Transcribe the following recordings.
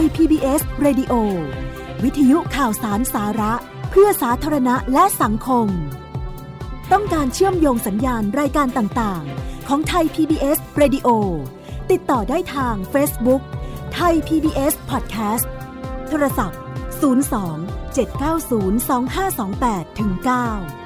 ย PBS Radio วิทยุข่าวสารสาระ เพื่อสาธารณะและสังคม ต้องการเชื่อมโยงสัญญาณรายการต่างๆ ของไทย PBS Radio ติดต่อได้ทาง Facebook ไทย PBS Podcast โทรศัพท์ 02 790 2528ถึง9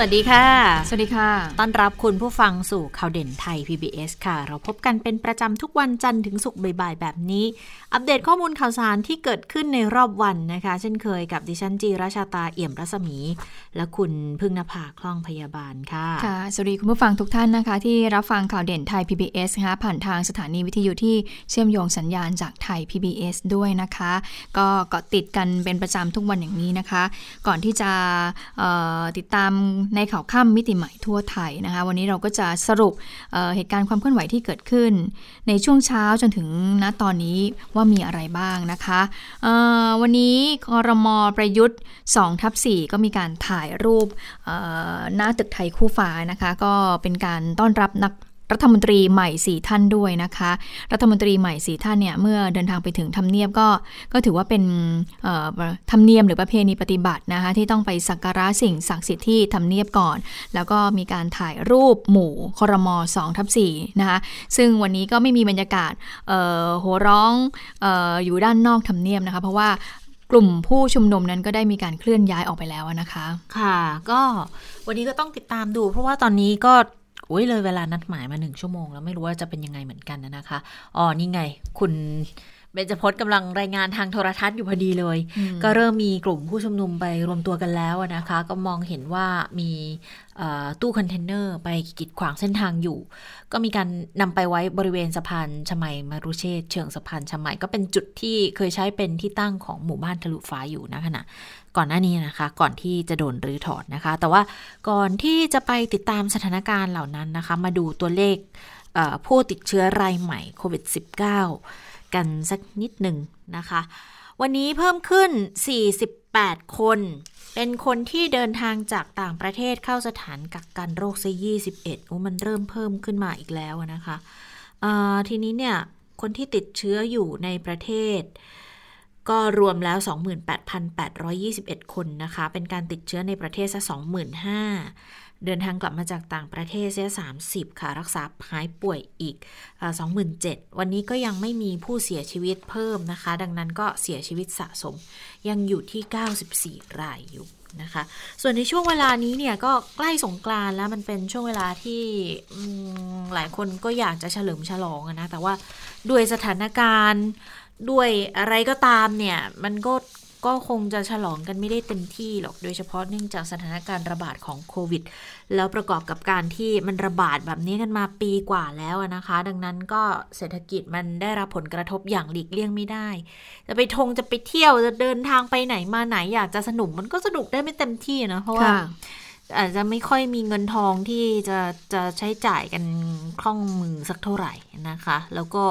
วัสดีค่ะ สวัสดีค่ะ ต้อนรับคุณผู้ฟังสู่ข่าวเด่นไทย PBS ค่ะ เราพบกันเป็นประจำทุกวันจันทร์ถึงศุกร์บ่ายๆแบบนี้ อัปเดตข้อมูลข่าวสารที่เกิดขึ้นในรอบวันนะคะ เช่นเคยกับดิฉันจีราชาตาเอี่ยมรัศมี และคุณพึ่งนภาคล่องพยาบาลค่ะ ค่ะ สวัสดีคุณผู้ฟังทุกท่านนะคะ ที่รับฟังข่าวเด่นไทย PBS นะคะผ่านทางสถานีวิทยุที่เชื่อมโยงสัญญาณจากไทย PBS ด้วยนะคะ ก็เกาะติดกันเป็นประจำทุกวันอย่างนี้นะคะ ก่อนที่จะติดตามในข่าวค่ำมิติใหม่ทั่วไทยนะคะ วันนี้เราก็จะสรุปเเหตุการณ์ความเคลื่อนไหวที่เกิดขึ้น ในช่วงเช้าจนถึงณตอนนี้ว่ามีอะไรบ้างนะคะวันนี้คอรมอประยุทธ์2ทับ4ก็มีการถ่ายรูปหน้าตึกไทยคู่ฟ้านะคะ ก็เป็นการต้อนรับนัก รัฐมนตรีใหม่สี่ท่านด้วยนะคะ รัฐมนตรีใหม่สี่ท่านเนี่ยเมื่อเดินทางไปถึงทำเนียบก็ก็ถือว่าเป็นธรรมเนียมหรือประเพณีปฏิบัตินะคะที่ต้องไปสักการะสิ่งศักดิ์สิทธิ์ที่ทำเนียบก่อน แล้วก็มีการถ่ายรูปหมู่คอรมอสองทับสี่นะคะซึ่งวันนี้ก็ไม่มีบรรยากาศโห่ร้องออยู่ด้านนอกทำเนียบนะคะเพราะว่ากลุ่มผู้ชุมนุมนั้นก็ได้มีการเคลื่อนย้ายออกไปแล้วนะคะ ค่ะ ก็วันนี้ก็ต้องติดตามดู เพราะว่าตอนนี้ก็ อุ้ยเลยเวลานัดหมายมาหนึ่งชั่วโมง แล้วไม่รู้ว่าจะเป็นยังไงเหมือนกันนะคะอ๋อนี่ไง คุณ เบญจพจน์กำลังรายงานทางโทรทัศน์อยู่พอดีเลย ก็เริ่มมีกลุ่มผู้ชุมนุมไปรวมตัวกันแล้วนะคะ ก็มองเห็นว่ามีตู้คอนเทนเนอร์ไปกีดขวางเส้นทางอยู่ ก็มีการนำไปไว้บริเวณสะพานชมัยมารุเชษเชิงสะพานชมัยก็เป็นจุดที่เคยใช้เป็นที่ตั้งของหมู่บ้านทะลุฟ้าอยู่นะขณะก่อนหน้านี้นะคะ ก่อนที่จะโดนรื้อถอนนะคะ แต่ว่าก่อนที่จะไปติดตามสถานการณ์เหล่านั้นนะคะ มาดูตัวเลขผู้ติดเชื้อรายใหม่โควิด -19 กันสักนิดหนึ่งนะคะ วันนี้เพิ่มขึ้น 48 คน เป็นคนที่เดินทางจากต่างประเทศเข้าสถานกักกันโรคซะ21โอ้มันเริ่มเพิ่มขึ้นมาอีกแล้วนะคะทีนี้เนี่ย คนที่ติดเชื้ออยู่ในประเทศ ก็รวมแล้ว 28,821 คนนะคะ เป็นการติดเชื้อในประเทศซะ25,000 เดินทางกลับมาจากต่างประเทศเสีย30 ค่ะ รักษาหายป่วยอีก27,000 วันนี้ก็ยังไม่มีผู้เสียชีวิตเพิ่มนะคะ ดังนั้นก็เสียชีวิตสะสมยังอยู่ที่ 94 รายอยู่นะคะ ส่วนในช่วงเวลานี้เนี่ยก็ใกล้สงกรานแล้วมันเป็นช่วงเวลาที่หลายคนก็อยากจะเฉลิมฉลองนะ แต่ว่าด้วยสถานการณ์ด้วยอะไรก็ตามเนี่ย มันก็ ก็คงจะฉลองกันไม่ได้เต็มที่หรอก โดยเฉพาะเนื่องจากสถานการณ์ระบาดของโควิด แล้วประกอบกับการที่มันระบาดแบบนี้กันมาปีกว่าแล้วนะคะ ดังนั้นก็เศรษฐกิจมันได้รับผลกระทบอย่างหลีกเลี่ยงไม่ได้ จะไปทงจะไปเที่ยวจะเดินทางไปไหนมาไหนอยากจะสนุกมันก็สนุกได้ไม่เต็มที่นะเพราะว่า อาจจะไม่ค่อยมีเงินทองที่จะจะใช้จ่ายกันคล่องมือสักเท่าไหร่นะคะ แล้วก็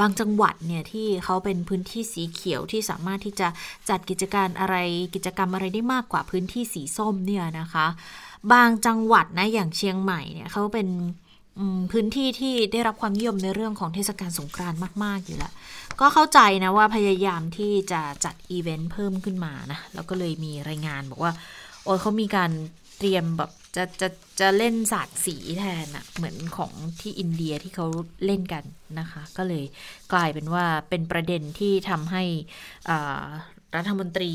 บางจังหวัดเนี่ยที่เขาเป็นพื้นที่สีเขียวที่สามารถที่จะจัดกิจการอะไรกิจกรรมอะไรได้มากกว่าพื้นที่สีส้มเนี่ยนะคะ บางจังหวัดนะอย่างเชียงใหม่เนี่ยเขาเป็นพื้นที่ที่ได้รับความนิยมในเรื่องของเทศกาลสงกรานต์มากๆอยู่แล้ว ก็เข้าใจนะว่าพยายามที่จะจัดอีเวนต์เพิ่มขึ้นมานะแล้วก็เลยมีรายงานบอกว่าโอ้ยเขามีการ เตรียมแบบจะจะจะเล่นศาสตร์สีแทนอะเหมือนของที่อินเดียที่เขาเล่นกันนะคะ ก็เลยกลายเป็นว่าเป็นประเด็นที่ทำให้รัฐมนตรี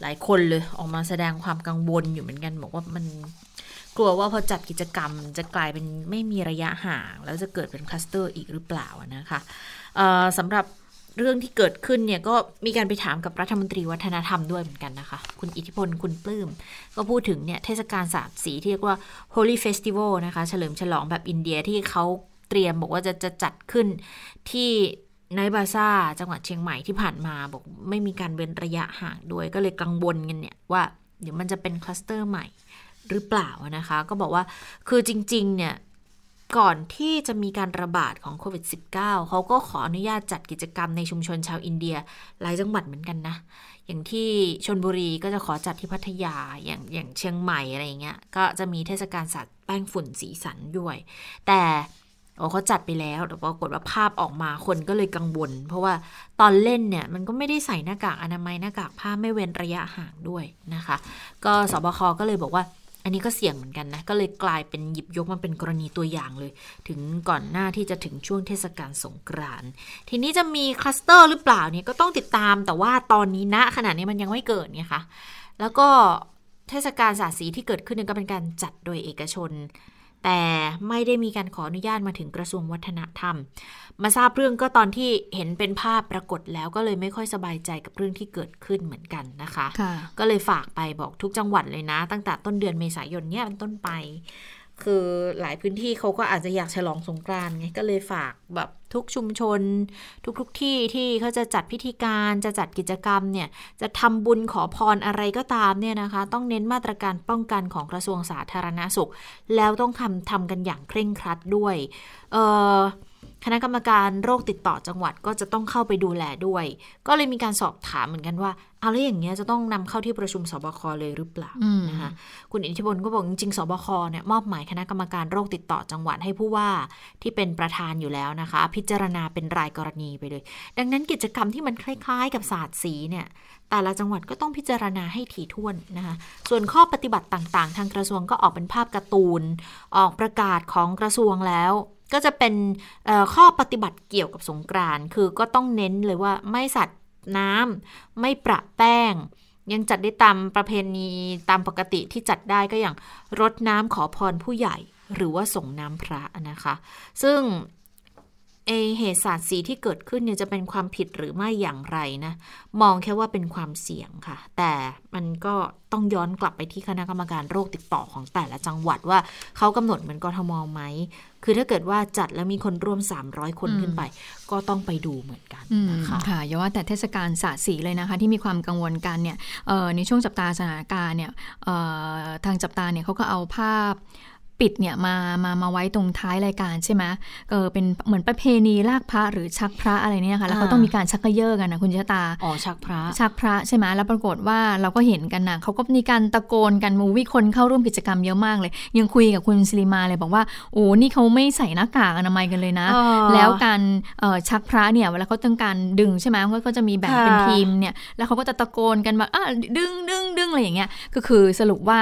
หลายคนเลยออกมาแสดงความกังวลอยู่เหมือนกัน บอกว่ามันกลัวว่าพอจัดกิจกรรมจะกลายเป็นไม่มีระยะห่าง แล้วจะเกิดเป็นคลัสเตอร์อีกหรือเปล่านะคะสำหรับ เรื่องที่เกิดขึ้นเนี่ยก็มีการไปถามกับรัฐมนตรีวัฒนธรรมด้วยเหมือนกันนะคะ คุณอิทธิพลคุณปลื้ม ก็พูดถึงเนี่ยเทศกาลศาสร์สีที่เรียกว่า Holy Festival นะคะ เฉลิมฉลองแบบอินเดียที่เขาเตรียมบอกว่าจะจะจัดขึ้นที่ในบาซ่า จังหวัดเชียงใหม่ที่ผ่านมาบอกไม่มีการเว้นระยะห่างด้วยก็เลยกังวลกันเนี่ยว่าเดี๋ยวมันจะเป็นคลัสเตอร์ใหม่หรือเปล่านะคะ ก็บอกว่าคือจริง ๆ เนี่ย ก่อนที่จะมีการระบาดของโควิด -19 เขาก็ขออนุญาตจัดกิจกรรมในชุมชนชาวอินเดีย หลายจังหวัดเหมือนกันนะ อย่างที่ชนบุรีก็จะขอจัดที่พัทยาอย่างอย่างเชียงใหม่อะไรเงี้ย ก็จะมีเทศกาลสัตว์แป้งฝุ่นสีสันด้วย แต่โอ้เขาจัดไปแล้ว แต่ปรากฏว่าภาพออกมาคนก็เลยกังวล เพราะว่าตอนเล่นเนี่ย มันก็ไม่ได้ใส่หน้ากากอนามัยหน้ากากผ้าไม่เว้นระยะห่างด้วยนะคะ ก็สบคก็เลยบอกว่า อันนี้ก็เสี่ยงเหมือนกันนะ ก็เลยกลายเป็นหยิบยกมาเป็นกรณีตัวอย่างเลย ถึงก่อนหน้าที่จะถึงช่วงเทศกาลสงกรานต์ทีนี้จะมีคลัสเตอร์หรือเปล่าเนี่ยก็ต้องติดตามแต่ว่าตอนนี้ณขณะนี้มันยังไม่เกิดไงคะแล้วก็เทศกาลศาสตร์สีที่เกิดขึ้นก็เป็นการจัดโดยเอกชน แต่ไม่ได้มีการขออนุญาตมาถึงกระทรวงวัฒนธรรม มาทราบเรื่องก็ตอนที่เห็นเป็นภาพปรากฏแล้วก็เลยไม่ค่อยสบายใจกับเรื่องที่เกิดขึ้นเหมือนกันนะคะค่ะก็เลยฝากไปบอกทุกจังหวัดเลยนะ ตั้งแต่ต้นเดือนเมษายนเนี่ยเป็นต้นไป คือหลายพื้นที่เขาก็อาจจะอยากฉลองสงกรานต์ไงก็เลยฝากแบบ ทุกชุมชน ทุกทุกที่ที่เขาจะจัดพิธีการจะจัดกิจกรรมเนี่ยจะทำบุญขอพรอะไรก็ตามเนี่ยนะคะ ต้องเน้นมาตรการป้องกันของกระทรวงสาธารณาสุข แล้วต้องทำทำกันอย่างเคร่งครัดด้วย เอ่อ คณะกรรมการโรคติดต่อจังหวัดก็จะต้องเข้าไปดูแลด้วย ก็เลยมีการสอบถามเหมือนกันว่า เอาแล้วอย่างเงี้ยจะต้องนำเข้าที่ประชุมสบคเลยหรือเปล่าอืมนะคะคุณอิทธิพลก็บอกจริงๆสบคเนี่ยมอบหมายคณะกรรมการโรคติดต่อจังหวัดให้ผู้ว่าที่เป็นประธานอยู่แล้วนะคะ พิจารณาเป็นรายกรณีไปเลย ดังนั้นกิจกรรมที่มันคล้าย ๆ กับศาสตร์สีเนี่ยแต่ละจังหวัดก็ต้องพิจารณาให้ถี่ถ้วนนะคะ ส่วนข้อปฏิบัติต่างๆ ทางกระทรวงก็ออกเป็นภาพการ์ตูน ออกประกาศของกระทรวงแล้ว ก็จะเป็นข้อปฏิบัติเกี่ยวกับสงกรานคือก็ต้องเน้นเลยว่าไม่สัตว์น้ำไม่ประแป้ง ยังจัดได้ตามประเพณีตามปกติที่จัดได้ก็อย่างรดน้ำขอพรผู้ใหญ่หรือว่าส่งน้ำพระนะคะ ซึ่ง เอเหตุศาสตร์สีที่เกิดขึ้นเนี่ยจะเป็นความผิดหรือไม่อย่างไรนะ มองแค่ว่าเป็นความเสี่ยงค่ะ แต่มันก็ต้องย้อนกลับไปที่คณะกรรมการโรคติดต่อของแต่ละจังหวัดว่าเขากำหนดเหมือนกทมไหม คือถ้าเกิดว่าจัดแล้วมีคนร่วม 300 คนขึ้นไป ก็ต้องไปดูเหมือนกันอืมนะคะค่ะอย่าว่าแต่เทศกาลศาสตร์สีเลยนะคะ ที่มีความกังวลกันเนี่ยเอ่อในช่วงจับตาสถานการณ์เนี่ยเอ่อทางจับตาเนี่ยเขาก็เอาภาพ ปิดเนี่ยมามามาไว้ตรงท้ายรายการใช่ไหมเออเป็นเหมือนประเพณีลากพระหรือชักพระอะไรเนี่ยค่ะแล้วเขาอ่าต้องมีการชักกระเยอะกันนะคุณชะตาอ๋อชักพระชักพระใช่ไหมแล้วปรากฏว่าเราก็เห็นกันนะเขาก็มีการตะโกนกันมูวิคนเข้าร่วมกิจกรรมเยอะมากเลย ยังคุยกับคุณสิริมาเลยบอกว่าโอ้นี่เขาไม่ใส่หน้ากากอนามัยกันเลยนะอ๋อแล้วการเอ่อชักพระเนี่ยเวลาเขาต้องการดึงใช่ไหมก็ก็จะมีแบ่งเป็นค่ะทีมเนี่ยแล้วเขาก็จะตะโกนกันแบบอะดึงดึงดึงอะไรอย่างเงี้ยก็คือสรุปว่า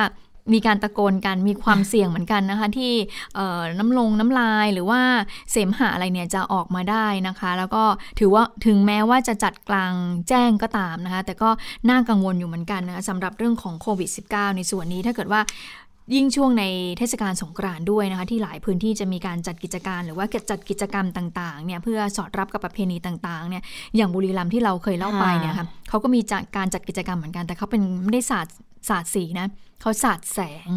มีการตะโกนกันมีความเสี่ยงเหมือนกันนะคะ ที่น้ำลงน้ำลายหรือว่าเสมหะอะไรเนี่ยจะออกมาได้นะคะ แล้วก็ถือว่าถึงแม้ว่าจะจัดกลางแจ้งก็ตามนะคะ แต่ก็น่ากังวลอยู่เหมือนกันนะคะสำหรับเรื่องของโควิด -19 ในส่วนนี้ถ้าเกิดว่ายิ่งช่วงในเทศกาลสงกรานต์ด้วยนะคะ ที่หลายพื้นที่จะมีการจัดกิจการ หรือว่าจัดกิจกรรมต่างๆเนี่ยเพื่อสอดรับกับประเพณีต่างๆเนี่ยอย่างบุรีรัมย์ที่เราเคยเล่าไปเนี่ยค่ะเขาก็มีจัดการจัดกิจกรรมเหมือนกัน แต่เขาเป็นไม่ได้ศาสตร์ ศาสตร์สีนะเขาศาสตร์แสง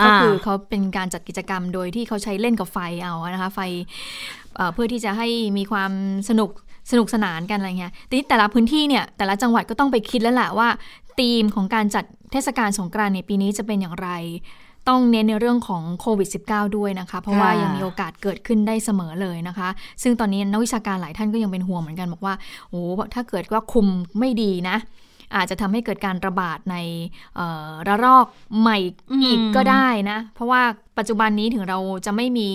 อ่าก็คือเขาเป็นการจัดกิจกรรมโดยที่เขาใช้เล่นกับไฟเอานะคะไฟเอ่อเพื่อที่จะให้มีความสนุกสนุกสนานกันอะไรเงี้ยทีนี้แต่ละพื้นที่เนี่ยแต่ละจังหวัดก็ต้องไปคิดแล้วแหละว่าธีมของการจัดเทศกาลสงกรานต์ในปีนี้จะเป็นอย่างไร ต้องเน้นในเรื่องของโควิด -19 ด้วยนะคะ เพราะว่าค่ะยังมีโอกาสเกิดขึ้นได้เสมอเลยนะคะ ซึ่งตอนนี้นักวิชาการหลายท่านก็ยังเป็นห่วงเหมือนกันบอกว่าโอ้ถ้าเกิดว่าคุมไม่ดีนะ อาจจะทำให้เกิดการระบาดในเอ่อระลอกใหม่อีกอืมก็ได้นะ เพราะว่าปัจจุบันนี้ถึงเราจะไม่มี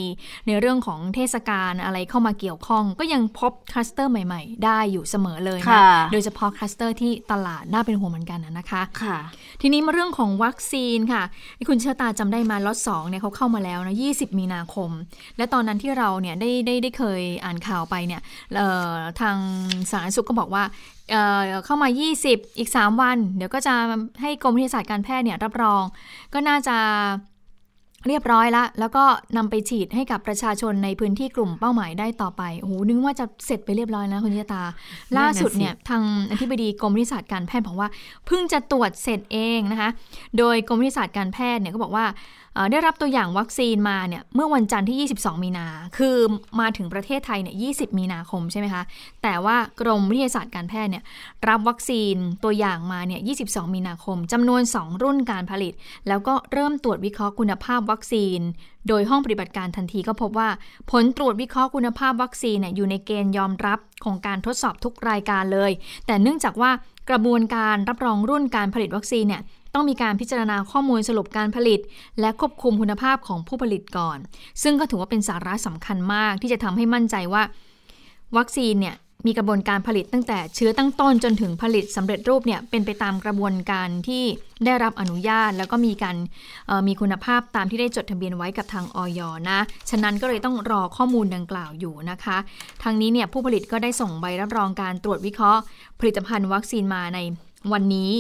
ในเรื่องของเทศกาลอะไรเข้ามาเกี่ยวข้อง ก็ยังพบคลัสเตอร์ใหม่ ๆ ได้อยู่เสมอเลยนะค่ะโดยเฉพาะคลัสเตอร์ที่ตลาดน่าเป็นห่วงเหมือนกันนะนะคะค่ะ ทีนี้มาเรื่องของวัคซีนค่ะคุณเชอตาจำได้มาล็อตสองเนี่ยเขาเข้ามาแล้วนะ20 มีนาคม และตอนนั้นที่เราเนี่ยได้ได้ได้เคยอ่านข่าวไปเนี่ยเอ่อทางสาธารณสุขก็บอกว่า เอ่อเข้ามา 20 อีก 3 วัน เดี๋ยวก็จะให้กรมวิทยาศาสตร์การแพทย์เนี่ยรับรอง ก็น่าจะเรียบร้อยละ แล้วก็นำไปฉีดให้กับประชาชนในพื้นที่กลุ่มเป้าหมายได้ต่อไปโอ้โหนึกว่าจะเสร็จไปเรียบร้อยแล้วคุณยตา ล่าสุดเนี่ยทางอธิบดีกรมวิทยาศาสตร์การแพทย์บอกว่า เพิ่งจะตรวจเสร็จเองนะคะ โดยกรมวิทยาศาสตร์การแพทย์เนี่ยก็บอกว่า ได้รับตัวอย่างวัคซีนมาเนี่ยเมื่อวันจันทร์ที่ 22 มีนา คือมาถึงประเทศไทยเนี่ย20 มีนาคมใช่ไหมคะ แต่ว่ากรมวิทยาศาสตร์การแพทย์เนี่ยรับวัคซีนตัวอย่างมาเนี่ย 22 มีนาคมจำนวน 2 รุ่นการผลิต แล้วก็เริ่มตรวจวิเคราะห์คุณภาพวัคซีน โดยห้องปฏิบัติการทันทีก็พบว่า ผลตรวจวิเคราะห์คุณภาพวัคซีนเนี่ยอยู่ในเกณฑ์ยอมรับของการทดสอบทุกรายการเลย แต่เนื่องจากว่ากระบวนการรับรองรุ่นการผลิตวัคซีนเนี่ย ต้องมีการพิจารณาข้อมูลสรุปการผลิต และควบคุมคุณภาพของผู้ผลิตก่อน ซึ่งก็ถือว่าเป็นสาระสำคัญมากที่จะทำให้มั่นใจว่า วัคซีนเนี่ยมีกระบวนการผลิตตั้งแต่เชื้อตั้งต้นจนถึงผลิตสำเร็จรูปเนี่ยเป็นไปตามกระบวนการที่ได้รับอนุญาต แล้วก็มีการมีคุณภาพตามที่ได้จดทะเบียนไว้กับทางออยนะ ฉะนั้นก็เลยต้องรอข้อมูลดังกล่าวอยู่นะคะ ทางนี้เนี่ยผู้ผลิตก็ได้ส่งใบรับรองการตรวจวิเคราะห์ ผลิตภัณฑ์วัคซีนมาใน วันนี้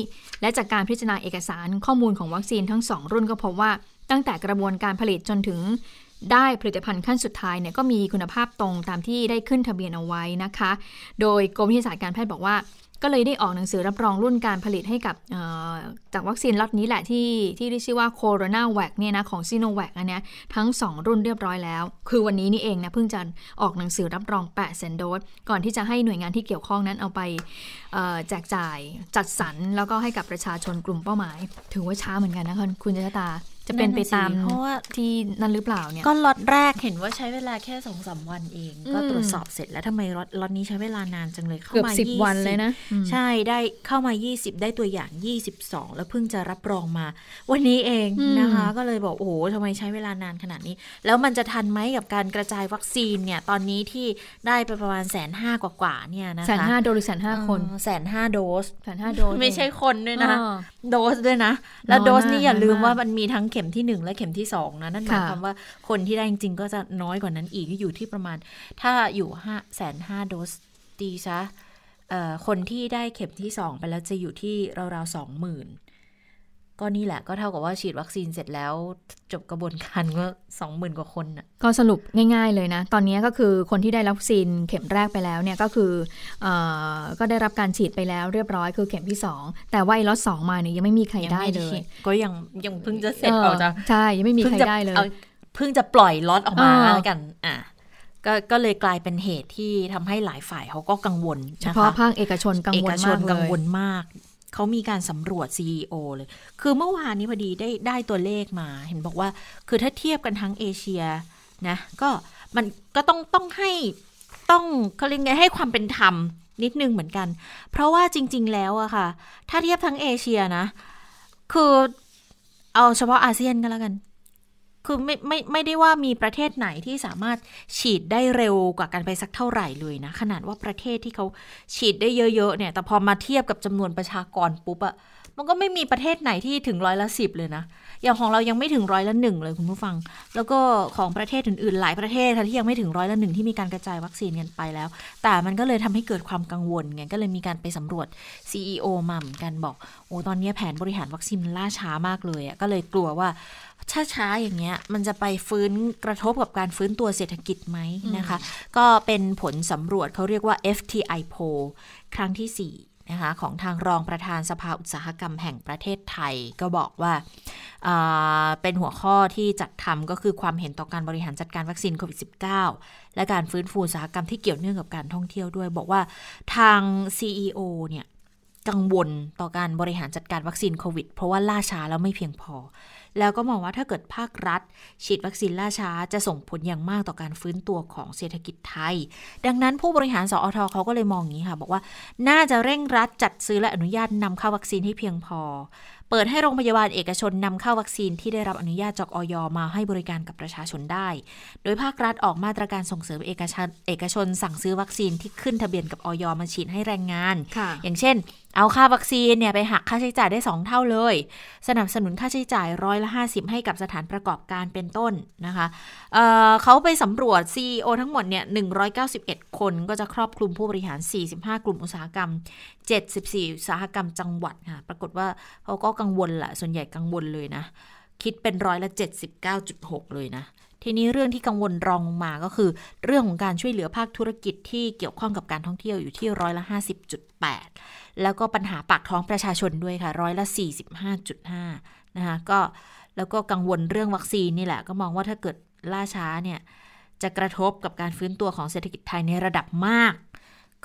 และจากการพิจารณาเอกสารข้อมูลของวัคซีนทั้ง 2 รุ่นก็พบว่าตั้งแต่กระบวนการผลิตจนถึงได้ผลิตภัณฑ์ขั้นสุดท้ายเนี่ยก็มีคุณภาพตรงตามที่ได้ขึ้นทะเบียนเอาไว้นะคะ โดยกรมวิทยาศาสตร์การแพทย์บอกว่า ก็เลยได้ออกหนังสือรับรองรุ่นการผลิตให้กับจากวัคซีนล็อตนี้แหละที่ที่ได้ชื่อว่าโคโรนาแวคเนี่ยนะของซีโนแวคอันนี้ทั้ง 2 รุ่นเรียบร้อยแล้ว คือวันนี้นี่เองนะเพิ่งจะออกหนังสือรับรอง8แสนโดสก่อนที่จะให้หน่วยงานที่เกี่ยวข้องนั้นเอาไปแจกจ่ายจัดสรรแล้วก็ให้กับประชาชนกลุ่มเป้าหมาย ถือว่าช้าเหมือนกันนะคุณเจษฎา จะเป็นไปตามเพราะว่าที่นั่นหรือเปล่าเนี่ย ก็ล็อตแรกเห็นว่าใช้เวลาแค่สองสามวันเอง ก็ตรวจสอบเสร็จแล้วทำไมล็อตล็อตนี้ใช้เวลานานจังเลยเข้ามายี่สิบวันเลยนะ ใช่ได้เข้ามา 20 ได้ตัวอย่าง 22 แล้วเพิ่งจะรับรองมา วันนี้เองนะคะ ก็เลยบอกโอ้โหทำไมใช้เวลานานขนาดนี้ แล้วมันจะทันไหมกับการกระจายวัคซีนเนี่ยตอนนี้ที่ได้ไปประมาณแสนห้ากว่าๆเนี่ยนะคะแสนห้าโดสหรือแสนห้าคนแสนห้าโดสแสนห้าโดสไม่ใช่คนด้วยนะ โดสด้วยนะ แล้วโดสนี่อย่าลืมว่ามันมีทั้งเข็มที่ 1 และเข็มที่2นะนั่นหมายความว่าคนที่ได้จริงๆก็จะน้อยกว่านั้นอีกอยู่ที่ประมาณ ถ้าอยู่ห้าแสนห้าโดสตีซะคนที่ได้เข็มที่สองไปแล้วจะอยู่ที่ราวๆสองหมื่น ก็นี่แหละก็เท่ากับว่าฉีดวัคซีนเสร็จแล้วจบกระบวนการก็สองหมื่นกว่าคนน่ะก็สรุปง่าย ๆ เลยนะ ตอนนี้ก็คือคนที่ได้วัคซีนเข็มแรกไปแล้วเนี่ยก็คืออก็ได้รับการฉีดไปแล้วเรียบร้อยคือเข็มที่ 2 แต่ว่าไอ้ล็อตสองมาเนี่ยยังไม่มีใครได้เลย ก็ยังยังเพิ่งจะเสร็จออกจาใช่ยังไม่มีใครได้เลยเพิ่งจะปล่อยล็อตออกมาแล้วกันอะก็ก็เลยกลายเป็นเหตุที่ทำให้หลายฝ่ายเขาก็กังวลเฉพาะภาคเอกชนกังวลมากเลยกังวลมาก เขามีการสำรวจ CEO เลย คือเมื่อวานนี้พอดีได้ได้ตัวเลขมา เห็นบอกว่า คือถ้าเทียบกันทั้งเอเชียนะ ก็มันก็ต้องต้องให้ต้องเขาเรียกไงให้ความเป็นธรรมนิดนึงเหมือนกัน เพราะว่าจริง ๆ แล้วอะค่ะ ถ้าเทียบทั้งเอเชียนะ คือเอาเฉพาะอาเซียนก็แล้วกัน คือไม่ไม่ไม่ได้ว่ามีประเทศไหนที่สามารถฉีดได้เร็วกว่ากันไปสักเท่าไหร่เลยนะ ขนาดว่าประเทศที่เขาฉีดได้เยอะๆเนี่ย แต่พอมาเทียบกับจำนวนประชากรปุ๊บอะมันก็ไม่มีประเทศไหนที่ถึงร้อยละสิบเลยนะ อย่างของเรายังไม่ถึงร้อยละหนึ่งเลยคุณผู้ฟัง แล้วก็ของประเทศอื่นๆ หลายประเทศที่ยังไม่ถึงร้อยละหนึ่งที่มีการกระจายวัคซีนกันไปแล้ว แต่มันก็เลยทำให้เกิดความกังวลไง ก็เลยมีการไปสำรวจ CEO มาเหมือนกันบอก โอ้ ตอนนี้แผนบริหารวัคซีนล่าช้ามากเลยอะก็เลยกลัวว่า ช้าๆอย่างเงี้ยมันจะไปฟื้นกระทบกับการฟื้นตัวเศรษฐกิจไหมนะคะ ก็เป็นผลสำรวจเขาเรียกว่า FTI poll ครั้งที่ 4นะคะของทางรองประธานสภาอุตสาหกรรมแห่งประเทศไทย ก็บอกว่าเป็นหัวข้อที่จัดทำก็คือความเห็นต่อการบริหารจัดการวัคซีนโควิด -19 และการฟื้นฟูอุตสาหกรรมที่เกี่ยวเนื่องกับการท่องเที่ยวด้วย บอกว่าทาง CEO เนี่ยกังวลต่อการบริหารจัดการวัคซีนโควิด เพราะว่าล่าช้าแล้วไม่เพียงพอ แล้วก็มองว่าถ้าเกิดภาครัฐ ฉีดวัคซีนล่าช้าจะส่งผลอย่างมากต่อการฟื้นตัวของเศรษฐกิจไทย ดังนั้นผู้บริหารสอทเขาก็เลยมองอย่างนี้ค่ะ บอกว่าน่าจะเร่งรัดจัดซื้อและอนุญาตนำเข้าวัคซีนให้เพียงพอ เปิดให้โรงพยาบาลเอกชนนำเข้าวัคซีนที่ได้รับอนุญาตจากออยมาให้บริการกับประชาชนได้ โดยภาครัฐออกมาตรการส่งเสริมเอกชนเอกชนสั่งซื้อวัคซีนที่ขึ้นทะเบียนกับออยมาฉีดให้แรงงาน อย่างเช่น เอาค่าวัคซีนเนี่ยไปหักค่าใช้จ่ายได้ 2 เท่าเลย สนับสนุนค่าใช้จ่ายร้อยละ 50 ให้กับสถานประกอบการเป็นต้นนะคะเเขาไปสำรวจ CEO ทั้งหมดเนี่ย 191 คนก็จะครอบคลุมผู้บริหาร 45 กลุ่มอุตสาหกรรม 74 อุตสาหกรรมจังหวัดค่ะ ปรากฏว่าเขาก็กังวลแหละส่วนใหญ่กังวลเลยนะ คิดเป็นร้อยละ 79.6 เลยนะ ทีนี้เรื่องที่กังวลรองลงมาก็คือ เรื่องของการช่วยเหลือภาคธุรกิจที่เกี่ยวข้องกับการท่องเที่ยวอยู่ที่ร้อยละ 50.8 แล้วก็ปัญหาปากท้องประชาชนด้วยค่ะร้อยละ 45.5 นะคะก็แล้วก็กังวลเรื่องวัคซีนนี่แหละ ก็มองว่าถ้าเกิดล่าช้าเนี่ยจะกระทบกับการฟื้นตัวของเศรษฐกิจไทยในระดับมาก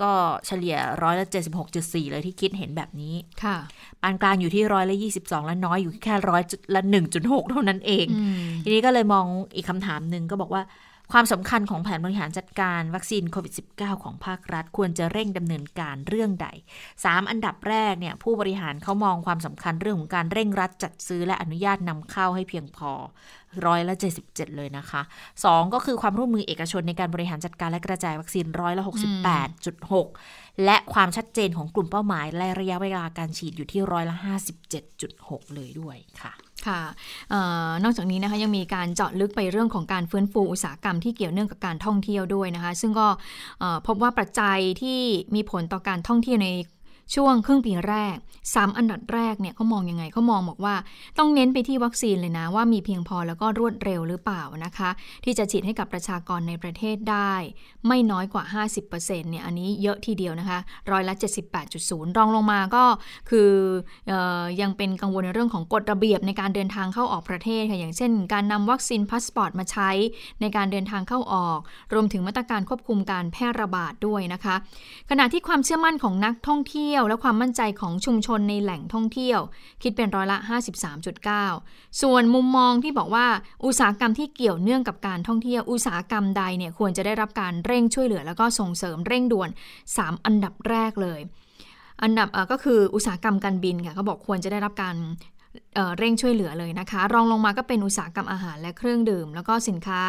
ก็เฉลี่ยร้อยละเจ็ดสิบหกจุดสี่เลยที่คิดเห็นแบบนี้ ค่ะ ปานกลางอยู่ที่ร้อยละยี่สิบสองและน้อยอยู่แค่ร้อยละหนึ่งจุดหกเท่านั้นเองอืมทีนี้ก็เลยมองอีกคำถามหนึ่งก็บอกว่า ความสำคัญของแผนบริหารจัดการวัคซีนโควิด -19 ของภาครัฐ ควรจะเร่งดำเนินการเรื่องใด 3 อันดับแรกเนี่ยผู้บริหารเขามองความสำคัญเรื่องของการเร่งรัดจัดซื้อและอนุญาตนำเข้าให้เพียงพอร้อยละ77 เลยนะคะ 2 ก็คือความร่วมมือเอกชนในการบริหารจัดการและกระจายวัคซีนร้อยละ68.6 และความชัดเจนของกลุ่มเป้าหมายและระยะเวลาการฉีดอยู่ที่ร้อยละ57.6 เลยด้วยค่ะ ค่ะออนอกจากนี้นะคะยังมีการเจาะลึกไปเรื่องของการฟื้นฟูอุตสาหกรรมที่เกี่ยวเนื่องกับการท่องเที่ยวด้วยนะคะ ซึ่งก็พบว่าปัจจัยที่มีผลต่อการท่องเที่ยวใน ช่วงครึ่งปีแรก 3 อันดับแรกเนี่ยเขามองยังไงเขามองบอกว่า ต้องเน้นไปที่วัคซีนเลยนะ ว่ามีเพียงพอแล้วก็รวดเร็วหรือเปล่านะคะ ที่จะฉีดให้กับประชากรในประเทศได้ ไม่น้อยกว่า 50%เนี่ยอันนี้เยอะทีเดียวนะคะร้อยละ 78.0 รองลงมาก็คือออยังเป็นกังวลในเรื่องของกฎระเบียบในการเดินทางเข้าออกประเทศค่ะอย่างเช่น การนำวัคซีนพาสปอร์ตมาใช้ในการเดินทางเข้าออก รวมถึงมาตรการควบคุมการแพร่ระบาดด้วยนะคะ ขณะที่ความเชื่อมั่นของนักท่องเที่ยวและความมั่นใจของชุมชนในแหล่งท่องเที่ยว คิดเป็นร้อยละ 53.9 ส่วนมุมมองที่บอกว่าอุตสาหกรรมที่เกี่ยวเนื่องกับการท่องเที่ยวอุตสาหกรรมใดเนี่ยควรจะได้รับการเร่งช่วยเหลือ แล้วก็ส่งเสริมเร่งด่วน 3 อันดับแรกเลย อันดับก็คืออุตสาหกรรมการบินค่ะเขาบอกควรจะได้รับการ เเร่งช่วยเหลือเลยนะคะ รองลงมาก็เป็นอุตสาหกรรมอาหารและเครื่องดื่ม แล้วก็สินค้า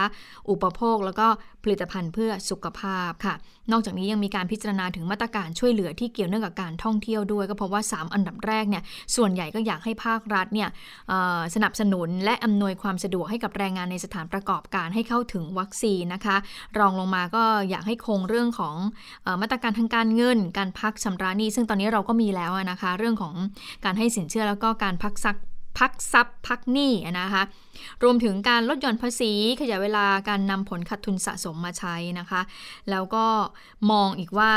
อุปโภค แล้วก็ผลิตภัณฑ์เพื่อสุขภาพค่ะ นอกจากนี้ยังมีการพิจารณาถึงมาตรการช่วยเหลือที่เกี่ยวเนื่องกับการท่องเที่ยวด้วย ก็เพราะว่า 3 อันดับแรกเนี่ยส่วนใหญ่ก็อยากให้ภาครัฐเนี่ยสนับสนุนและอำนวยความสะดวกให้กับแรงงานในสถานประกอบการให้เข้าถึงวัคซีนนะคะ รองลงมาก็อยากให้คงเรื่องของออมาตรการทางการเงิน การพักชำระหนี้ซึ่งตอนนี้เราก็มีแล้วนะคะ เรื่องของการให้สินเชื่อแล้วก็การพักซัก พักทรัพย์พักหนี้อะนะคะรวมถึงการลดหย่อนภาษี ขยายเวลาการนำผลขาดทุนสะสมมาใช้นะคะ แล้วก็มองอีกว่า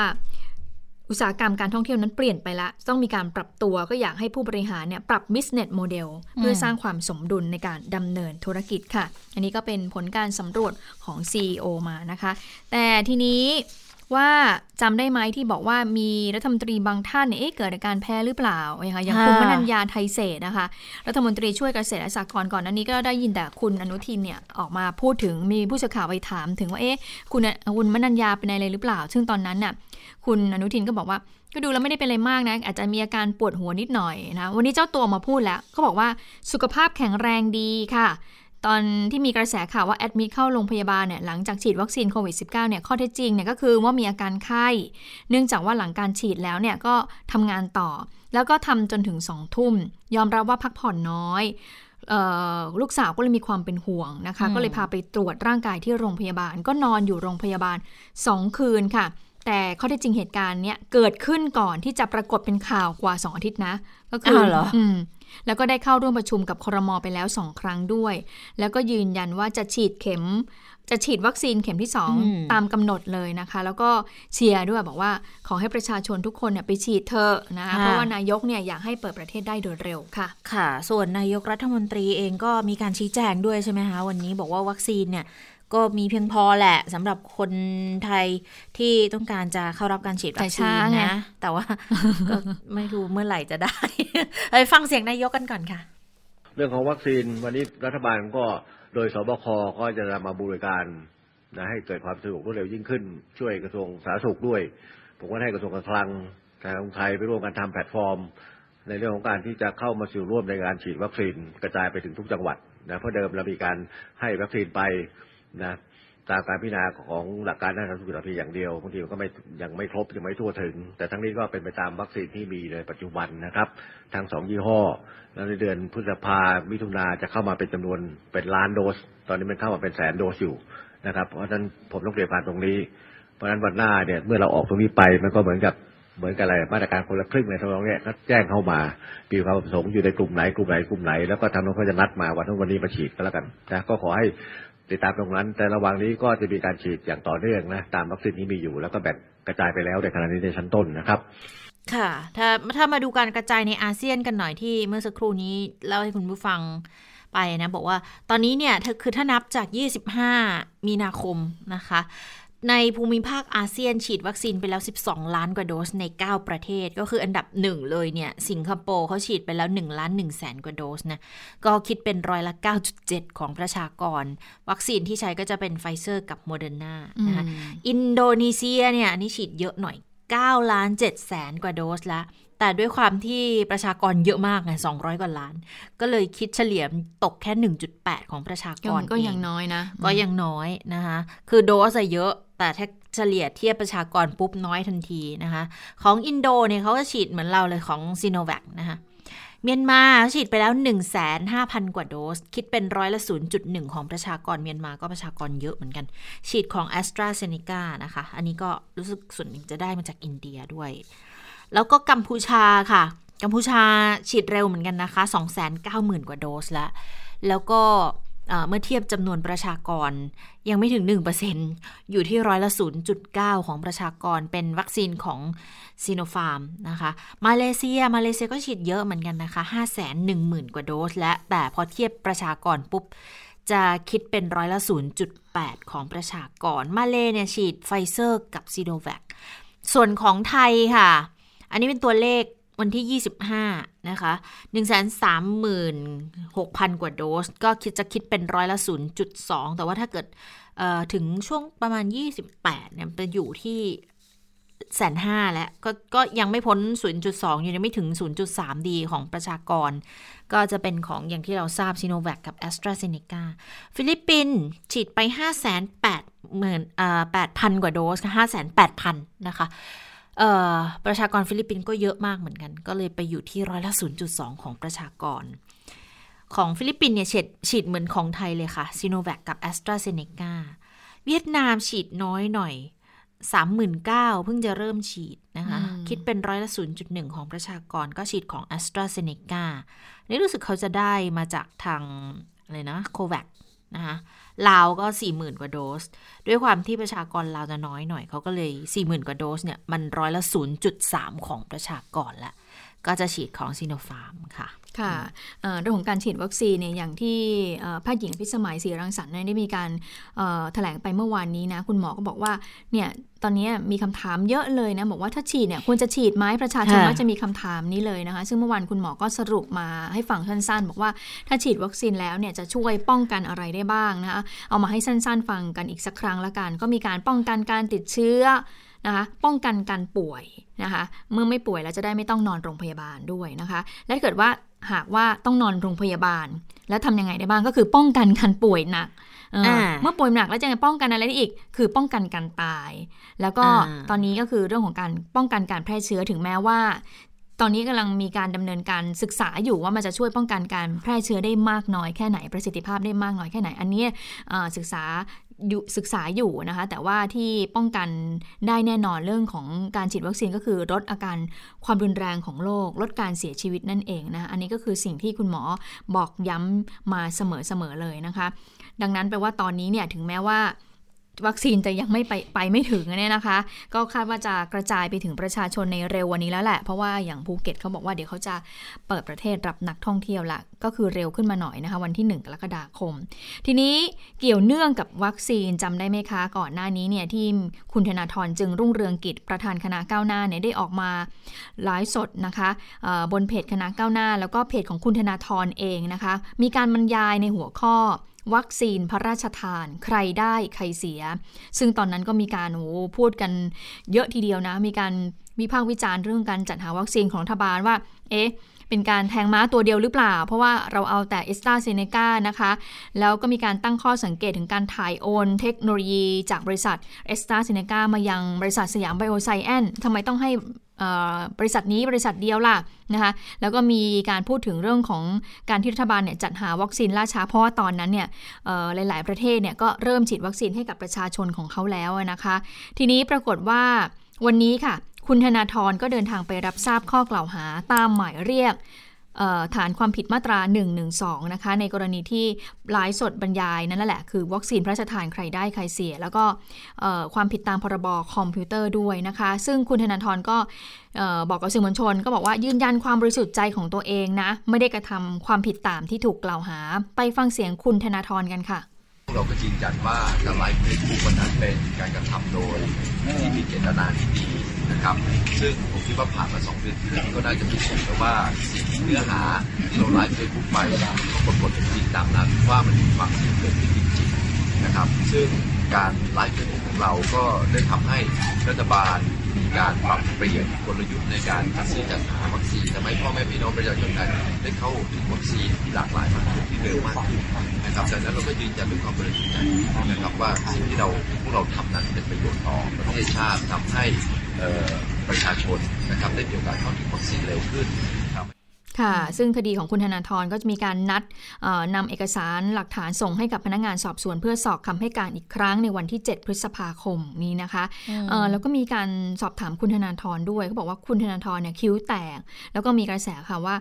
อุตสาหกรรมการท่องเที่ยวนั้นเปลี่ยนไปละ ต้องมีการปรับตัวก็อยากให้ผู้บริหารเนี่ยปรับ business model เพื่อสร้างความสมดุลในการดำเนินธุรกิจค่ะ อันนี้ก็เป็นผลการสำรวจของ CEO มานะคะ แต่ทีนี้ ว่าจำได้ไหมที่บอกว่ามีรัฐมนตรีบางท่านเนี่ยเอ๊ะเกิดอาการแพ้หรือเปล่าอย่างอย่างคุณมนัญญาไทยเศษนะคะ รัฐมนตรีช่วยเกษตรและสหกรณ์ก่อนหนั้นนี้ก็ได้ยินแต่คุณอนุทินเนี่ยออกมาพูดถึงมีผู้สื่อข่าวไปถามถึงว่าเอ๊ะคุณคุณมนัญญาเป็นอะไรหรือเปล่า ซึ่งตอนนั้นน่ะคุณอนุทินก็บอกว่าก็ดูแล้วไม่ได้เป็นอะไรมากนะ อาจจะมีอาการปวดหัวนิดหน่อยนะ วันนี้เจ้าตัวมาพูดแล้วเขาบอกว่าสุขภาพแข็งแรงดีค่ะ ตอนที่มีกระแสข่าวว่าแอดมิดเข้าโรงพยาบาลเนี่ยหลังจากฉีดวัคซีนโควิด -19 เนี่ยข้อเท็จจริงเนี่ยก็คือว่ามีอาการไข้ เนื่องจากว่าหลังการฉีดแล้วเนี่ยก็ทำงานต่อ แล้วก็ทำจนถึงสองทุ่ม ยอมรับว่าพักผ่อนน้อยเออลูกสาวก็เลยมีความเป็นห่วงนะคะอืมก็เลยพาไปตรวจร่างกายที่โรงพยาบาล ก็นอนอยู่โรงพยาบาล 2 คืนค่ะ แต่ข้อเท็จจริงเหตุการณ์เนี้ยเกิดขึ้นก่อนที่จะปรากฏเป็นข่าวกว่า 2 อาทิตย์นะ ก็คือ้าวเหรอม แล้วก็ได้เข้าร่วมประชุมกับครมไปแล้ว2ครั้งด้วย แล้วก็ยืนยันว่าจะฉีดเข็ม จะฉีดวัคซีนเข็มที่อืม2ตามกำหนดเลยนะคะ แล้วก็เชียร์ด้วยบอกว่าขอให้ประชาชนทุกคนเนี่ยไปฉีดเถอะนะคะเพราะว่านายกเนี่ยอยากให้เปิดประเทศได้โดยเร็วค่ะ ค่ะ ส่วนนายกรัฐมนตรีเองก็มีการชี้แจงด้วยใช่ไหมคะวันนี้บอกว่าวัคซีนเนี่ย ก็มีเพียงพอแหละสำหรับคนไทยที่ต้องการจะเข้ารับการฉีดวัคแต่ซีช้านไงนะ แต่ว่าก็ไม่รู้เมื่อไหร่จะได้ไปฟังเสียงนายกกันก่อนค่ะ เรื่องของวัคซีนวันนี้รัฐบาลก็โดยสบคก็จะนำมาบริการนะให้เกิดความสะดวกรวดเร็วยิ่งขึ้น ช่วยกระทรวงสาธารณสุขด้วย ผมก็ให้กระทรวงการคลังทางไทยไปร่วมกันทำแพลตฟอร์ม ในเรื่องของการที่จะเข้ามาสู่ร่วมในการฉีดวัคซีนกระจายไปถึงทุกจังหวัดนะเพราะเดิมเรามีการให้วัคซีนไป นะตามการพิจารณาของหลักการด้านสาธารณสุขเพีอย่างเดียวบางทีมันก็ไม่ยังไม่ครบยังไม่ทั่วถึง แต่ทั้งนี้ก็เป็นไปตามวัคซีนที่มีในปัจจุบันนะครับ ทั้งสองยี่ห้อ แล้วในเดือนพฤษภามิถุนาจะเข้ามาเป็นจำนวนเป็นล้านโดส ตอนนี้มันเข้ามาเป็นแสนโดสอยู่นะครับ เพราะฉะนั้นผมต้องเรียนผ่านตรงนี้ เพราะฉะนั้นวันหน้าเนี่ยเมื่อเราออกตรงนี้ไปมันก็เหมือนกับเหมือนกับอะไรมาตรการคนละครึ่งในทางเนี้ยก็แจ้งเข้ามามีความประสงค์อยู่ในกลุ่มไหนกลุ่มไหนกลุ่มไหนแล้วก็ทางโน้นเขาจะนัดมาวันนู้นวันนี้มาฉีดก็แล้วกันนะก็ขอให้ ติดตามตรงนั้น แต่ระหว่างนี้ก็จะมีการฉีดอย่างต่อเนื่องนะตามวัคซีนที่มีอยู่ แล้วก็แบ่งกระจายไปแล้วในขณะนี้ในชั้นต้นนะครับ ค่ะ ถ้าถ้ามาดูการกระจายในอาเซียนกันหน่อยที่เมื่อสักครู่นี้เล่าให้คุณผู้ฟังไปนะ บอกว่าตอนนี้เนี่ยคือถ้านับจาก 25 มีนาคมนะคะ ในภูมิภาคอาเซียนฉีดวัคซีนไปแล้ว 12 ล้านกว่าโดสใน 9 ประเทศ ก็คืออันดับหนึ่งเลยเนี่ย สิงคโปร์เขาฉีดไปแล้ว1ล้าน1แสนกว่าโดสนะ ก็คิดเป็นร้อยละ 9.7 ของประชากร วัคซีนที่ใช้ก็จะเป็นไฟเซอร์กับโมเดอร์นานะคะอินโดนีเซียเนี่ยอันนี้ฉีดเยอะหน่อย9ล้าน7แสนกว่าโดสละ แต่ด้วยความที่ประชากรเยอะมากไง200 กว่าล้าน ก็เลยคิดเฉลี่ยตกแค่ 1.8 ของประชากรก็ยังน้อยนะ ก็ยังน้อยนะคะคือโดสเยอะแต่ถ้าเฉลี่ยเทียบประชากรปุ๊บน้อยทันทีนะคะ ของอินโดเนี่ยเขาก็ฉีดเหมือนเราเลยของซีโนแวคนะคะเมียนมาฉีดไปแล้ว 1 5 0 0 0 กว่าโดส คิดเป็นร้อยละ 0.1 ของประชากรเมียนมาก็ประชากรเยอะเหมือนกัน ฉีดของ a s t r a z เซ e c a นะคะ อันนี้ก็รู้สึกส่วนหนึ่งจะได้มาจากอินเดียด้วย แล้วก็กัมพูชาค่ะ กัมพูชาฉีดเร็วเหมือนกันนะคะ290,000 กว่าโดสแล้ว แล้วก็เมื่อเทียบจำนวนประชากรยังไม่ถึง 1%อยู่ที่ร้อยละ 0.9 ของประชากรเป็นวัคซีนของซีโนฟาร์มนะคะ มาเลเซีย มาเลเซียก็ฉีดเยอะเหมือนกันนะคะ 510,000 กว่าโดส และแต่พอเทียบประชากรปุ๊บ จะคิดเป็นร้อยละ 0.8 ของประชากร มาเลเนี่ยฉีดไฟเซอร์กับซีโนแวคส่วนของไทยค่ะ อันนี้เป็นตัวเลขวันที่ 25 นะคะ 136,000 กว่าโดส ก็คิดจะคิดเป็นร้อยละ 0.2 แต่ว่าถ้าเกิดถึงช่วงประมาณ 28 เนี่ยจะอยู่ที่แสนห้าแล้วกก็ยังไม่พ้น 0.2 อยู่ยังไม่ถึง 0.3 ดีของประชากร ก็จะเป็นของอย่างที่เราทราบซีโนแวคกับแอสตราเซเนกาฟิลิปปินส์ฉีดไป 5 8 0 0 0 0 8,000กว่าโดส 5 8 0 0 0 นะคะ ประชากรฟิลิปปินส์ก็เยอะมากเหมือนกัน ก็เลยไปอยู่ที่ร้อยละ0.2 ของประชากร ของฟิลิปปินส์เนี่ยฉีดฉีดเหมือนของไทยเลยค่ะซีโนแวคกับแอสตราเซเนกาเวียดนามฉีดน้อยหน่อย 39,000เพิ่งจะเริ่มฉีดนะคะ คิดเป็นร้อยละ 0.1 ของประชากรก็ฉีดของแอสตราเซเนกานี่รู้สึกเขาจะได้มาจากทางอะไรนะโควัคนะคะ ลาวก็ 40,000 กว่าโดส ด้วยความที่ประชากรลาวจะน้อยหน่อยเขาก็เลย 40,000 กว่าโดสเนี่ยมันร้อยละ 0.3 ของประชากรละ ก็จะฉีดของซีโนฟาร์มค่ะค่ะเรื่องของการฉีดวัคซีนเนี่ยอย่างที่แพทย์หญิงพิสมัยศรีรังสรรค์ได้มีการแถลงไปเมื่อวานนี้นะ คุณหมอก็บอกว่าเนี่ยตอนนี้มีคำถามเยอะเลยนะบอกว่าถ้าฉีดเนี่ยควรจะฉีดไหมประชาชนก็จะมีคำถามนี้เลยนะคะซึ่งเมื่อวานคุณหมอก็สรุปมาให้ฟังสั้นๆ บอกว่าถ้าฉีดวัคซีนแล้วเนี่ยจะช่วยป้องกันอะไรได้บ้างนะคะเอามาให้สั้นๆ ฟังกันอีกสักครั้งละกัน ก็มีการป้องกันการติดเชื้อ นะคะป้องกันการป่วยนะคะเมื่อไม่ป่วยแล้วจะได้ไม่ต้องนอนโรงพยาบาลด้วยนะคะ และเกิดว่าหากว่าต้องนอนโรงพยาบาล แล้วทำยังไงได้บ้างก็คือป้องกันการป่วยหนักเมื่อป่วยหนักแล้วจะป้องกันอะไรได้อีก คือป้องกันการตาย แล้วก็ตอนนี้ก็คือเรื่องของการป้องกันการแพร่เชื้อถึงแม้ว่า ตอนนี้กำลังมีการดำเนินการศึกษาอยู่ว่ามันจะช่วยป้องกันการแพร่เชื้อได้มากน้อยแค่ไหนประสิทธิภาพได้มากน้อยแค่ไหน อันนี้ศึกษา ศึกษาอยู่นะคะ แต่ว่าที่ป้องกันได้แน่นอนเรื่องของการฉีดวัคซีนก็คือลดอาการความรุนแรงของโรคลดการเสียชีวิตนั่นเองนะคะอันนี้ก็คือสิ่งที่คุณหมอบอกย้ำมาเสมอๆเลยนะคะ ดังนั้นแปลว่าตอนนี้เนี่ยถึงแม้ว่า วัคซีนจะยังไม่ไปไปไม่ถึงเนี่ยนะคะ ก็คาดว่าจะกระจายไปถึงประชาชนในเร็ววันนี้แล้วแหละ เพราะว่าอย่างภูเก็ตเขาบอกว่าเดี๋ยวเขาจะเปิดประเทศรับนักท่องเที่ยวละก็คือเร็วขึ้นมาหน่อยนะคะ วันที่ 1 กรกฎาคม ทีนี้เกี่ยวเนื่องกับวัคซีนจำได้ไหมคะ ก่อนหน้านี้เนี่ยที่คุณธนาธรจึงรุ่งเรืองกิจประธานคณะก้าวหน้าเนี่ยได้ออกมาไลฟ์สดนะคะบนเพจคณะก้าวหน้า แล้วก็เพจของคุณธนาธรเองนะคะ มีการบรรยายในหัวข้อ วัคซีนพระราชทาน ใครได้ใครเสีย ซึ่งตอนนั้นก็มีการโอ้พูดกันเยอะทีเดียวนะ มีการวิพากษ์วิจารณ์เรื่องการจัดหาวัคซีนของรัฐบาลว่า เอ๊ะเป็นการแทงม้าตัวเดียวหรือเปล่า เพราะว่าเราเอาแต่เอสตาเซเนกานะคะ แล้วก็มีการตั้งข้อสังเกตถึงการถ่ายโอน เทคโนโลยีจากบริษัทแอสตราเซเนกามายังบริษัทสยามไบโอไซเอนซ์ทำไมต้องให้ บริษัทนี้บริษัทเดียวล่ะนะคะแล้วก็มีการพูดถึงเรื่องของการที่รัฐบาลเนี่ยจัดหาวัคซีนล่าช้าเพราะว่าตอนนั้นเนี่ยหลาย ๆ ประเทศเนี่ยก็เริ่มฉีดวัคซีนให้กับประชาชนของเขาแล้วนะคะ ทีนี้ปรากฏว่าวันนี้ค่ะ คุณธนาธรก็เดินทางไปรับทราบข้อกล่าวหาตามหมายเรียก ฐานความผิดมาตรา 112 นะคะ ในกรณีที่ไลฟ์สดบรรยายนั่นแหละ คือวัคซีนพระราชทานใครได้ใครเสีย แล้วก็ความผิดตามพรบคอมพิวเตอร์ด้วยนะคะ ซึ่งคุณธนาธรก็บอกกับสื่อมวลชน ก็บอกว่ายืนยันความบริสุทธิ์ใจของตัวเองนะ ไม่ได้กระทำความผิดตามที่ถูกกล่าวหา ไปฟังเสียงคุณธนาธรกันค่ะเราก็ยืนยันว่าการไลฟ์เฟซบุ๊กนั้นเป็นการกระทำโดยที่มีเจตนาที่ดี นะครับ ซึ่งผมคิดว่าผ่านมาสองเดือนก็น่าจะพิสูจน์แล้วว่าเนื้อหาเราไลฟ์เฟซบุ๊กไปปรากฏเป็นจริงตามนั้นว่ามันมีความเสี่ยงเกิดขึ้นจริงๆนะครับ ซึ่ง การไลฟ์เฟซบุ๊กของเราก็ได้ทำให้รัฐบาลมีการปรับเปลี่ยนกลยุทธ์ในการจัดซื้อจัดหาวัคซีนทำให้พ่อแม่พี่น้องประชาชนไทยได้เข้าถึงวัคซีนที่หลากหลายมากขึ้นที่เร็วมากขึ้นนะครับดังนั้นเราก็ยืนยันด้วยความบริสุทธิ์ใจนะครับว่าสิ่งที่เราพวกเราทำนั้นเป็นประโยชน์ต่อประเทศชาติทำให้ประชาชนนะครับได้มีโอกาสเข้าถึงวัคซีนเร็วขึ้น ค่ะ ซึ่งคดีของคุณธนาธรก็จะมีการนัดนำเอกสารหลักฐานส่งให้กับพนักงานสอบสวน เพื่อสอบคำให้การอีกครั้งในวันที่ 7 พฤษภาคมนี้นะคะแล้วก็มีการสอบถามคุณธนาธรด้วยเขาบอกว่าคุณธนาธรเนี่ยคิ้วแตก แล้วก็มีกระแสค่ะว่า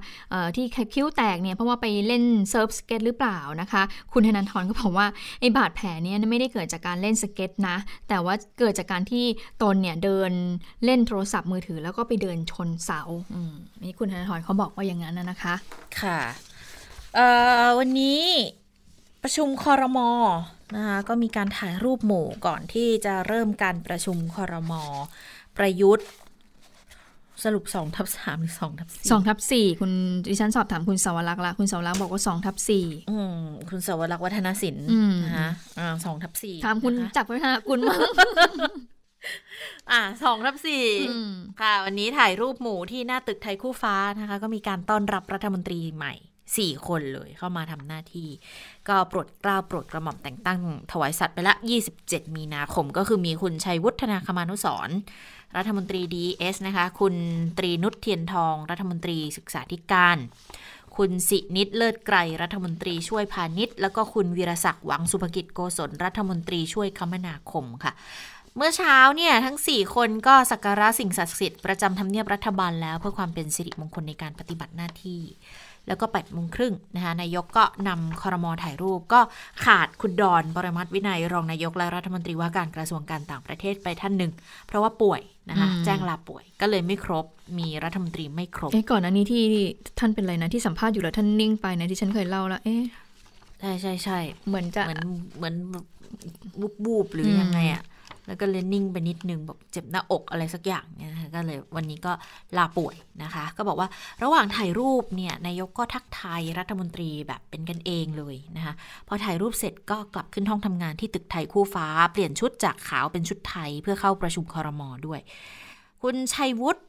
ที่คิ้วแตกเนี่ยเพราะว่าไปเล่นเซิร์ฟสเก็ตหรือเปล่านะคะ คุณธนาธรก็บอกว่าไอ้บาดแผลเนี่ยไม่ได้เกิดจากการเล่นสเก็ตนะ แต่ว่าเกิดจากการที่ตนเนี่ยเดินเล่นโทรศัพท์มือถือ แล้วก็ไปเดินชนเสานี่คุณธนาธรเขาบอกว่าอย่างนั้นนะคะ ค่ะวันนี้ประชุมคอรมอนะคะก็มีการถ่ายรูปหมู่ก่อนที่จะเริ่มการประชุมคอรมอประยุทธ์ สรุปสองทับสามหรือสองทับสี่สองทับสี่คุณดิฉันสอบถามคุณสาวรักษ์ละคุณสาวรักษ์บอกว่าสองทับสี่คุณสาวรักษ์วัฒนศิลป์นะคะสองทับสี่ถามคุณจักรวัฒนคุณมั้ง อ่าสองทับสี่ค่ะ วันนี้ถ่ายรูปหมู่ที่หน้าตึกไทยคู่ฟ้านะคะ ก็มีการต้อนรับรัฐมนตรีใหม่สี่คนเลยเข้ามาทำหน้าที่ ก็โปรดกล้าวโปรดกระหม่อมแต่งตั้งถวายสัตว์ไปละ 27 มีนาคมก็คือมีคุณชัยวุฒนาคมานุสรรัฐมนตรีดีเอสนะคะ คุณตรีนุชเทียนทอง รัฐมนตรีศึกษาธิการ คุณสินิดเลิศไกรรัฐมนตรีช่วยพาณิชย์ แล้วก็คุณวีรศักดิ์หวังสุภกิจโกศลรัฐมนตรีช่วยคมนาคมค่ะ เมื่อเช้าเนี่ยทั้ง 4 คนก็สักการะสิ่งศักดิ์สิทธิ์ประจำทำเนียบรัฐบาลแล้ว เพื่อความเป็นสิริมงคลในการปฏิบัติหน้าที่ แล้วก็แปดโมงครึ่งนะคะนายกก็นำคอรมอถ่ายรูปก็ขาดคุณดอนบรมัตวินัย รองนายกและรัฐมนตรีว่าการกระทรวงการต่างประเทศไปท่านหนึ่ง เพราะว่าป่วยนะคะแจ้งลาป่วยก็เลยไม่ครบ มีรัฐมนตรีไม่ครบเอ๊ะก่อนอันนี้ที่ท่านเป็นอะไรนะที่สัมภาษณ์อยู่แล้วท่านนิ่งไปนะที่ฉันเคยเล่าแล้วเอ๊ะใช่ใช่ใช่เหมือนจะเหมือนเหมือนบุบบูบหรือยังไงอะ แล้วก็เลยนิ่งไปนิดนึงแบบเจ็บหน้าอกอะไรสักอย่างเนี่ยนะคะก็เลยวันนี้ก็ลาป่วยนะคะ ก็บอกว่าระหว่างถ่ายรูปเนี่ยนายกก็ทักทายรัฐมนตรีแบบเป็นกันเองเลยนะคะพอถ่ายรูปเสร็จก็กลับขึ้นห้องทำงานที่ตึกไทยคู่ฟ้า เปลี่ยนชุดจากขาวเป็นชุดไทยเพื่อเข้าประชุมคอรมอด้วย คุณชัยวุฒิ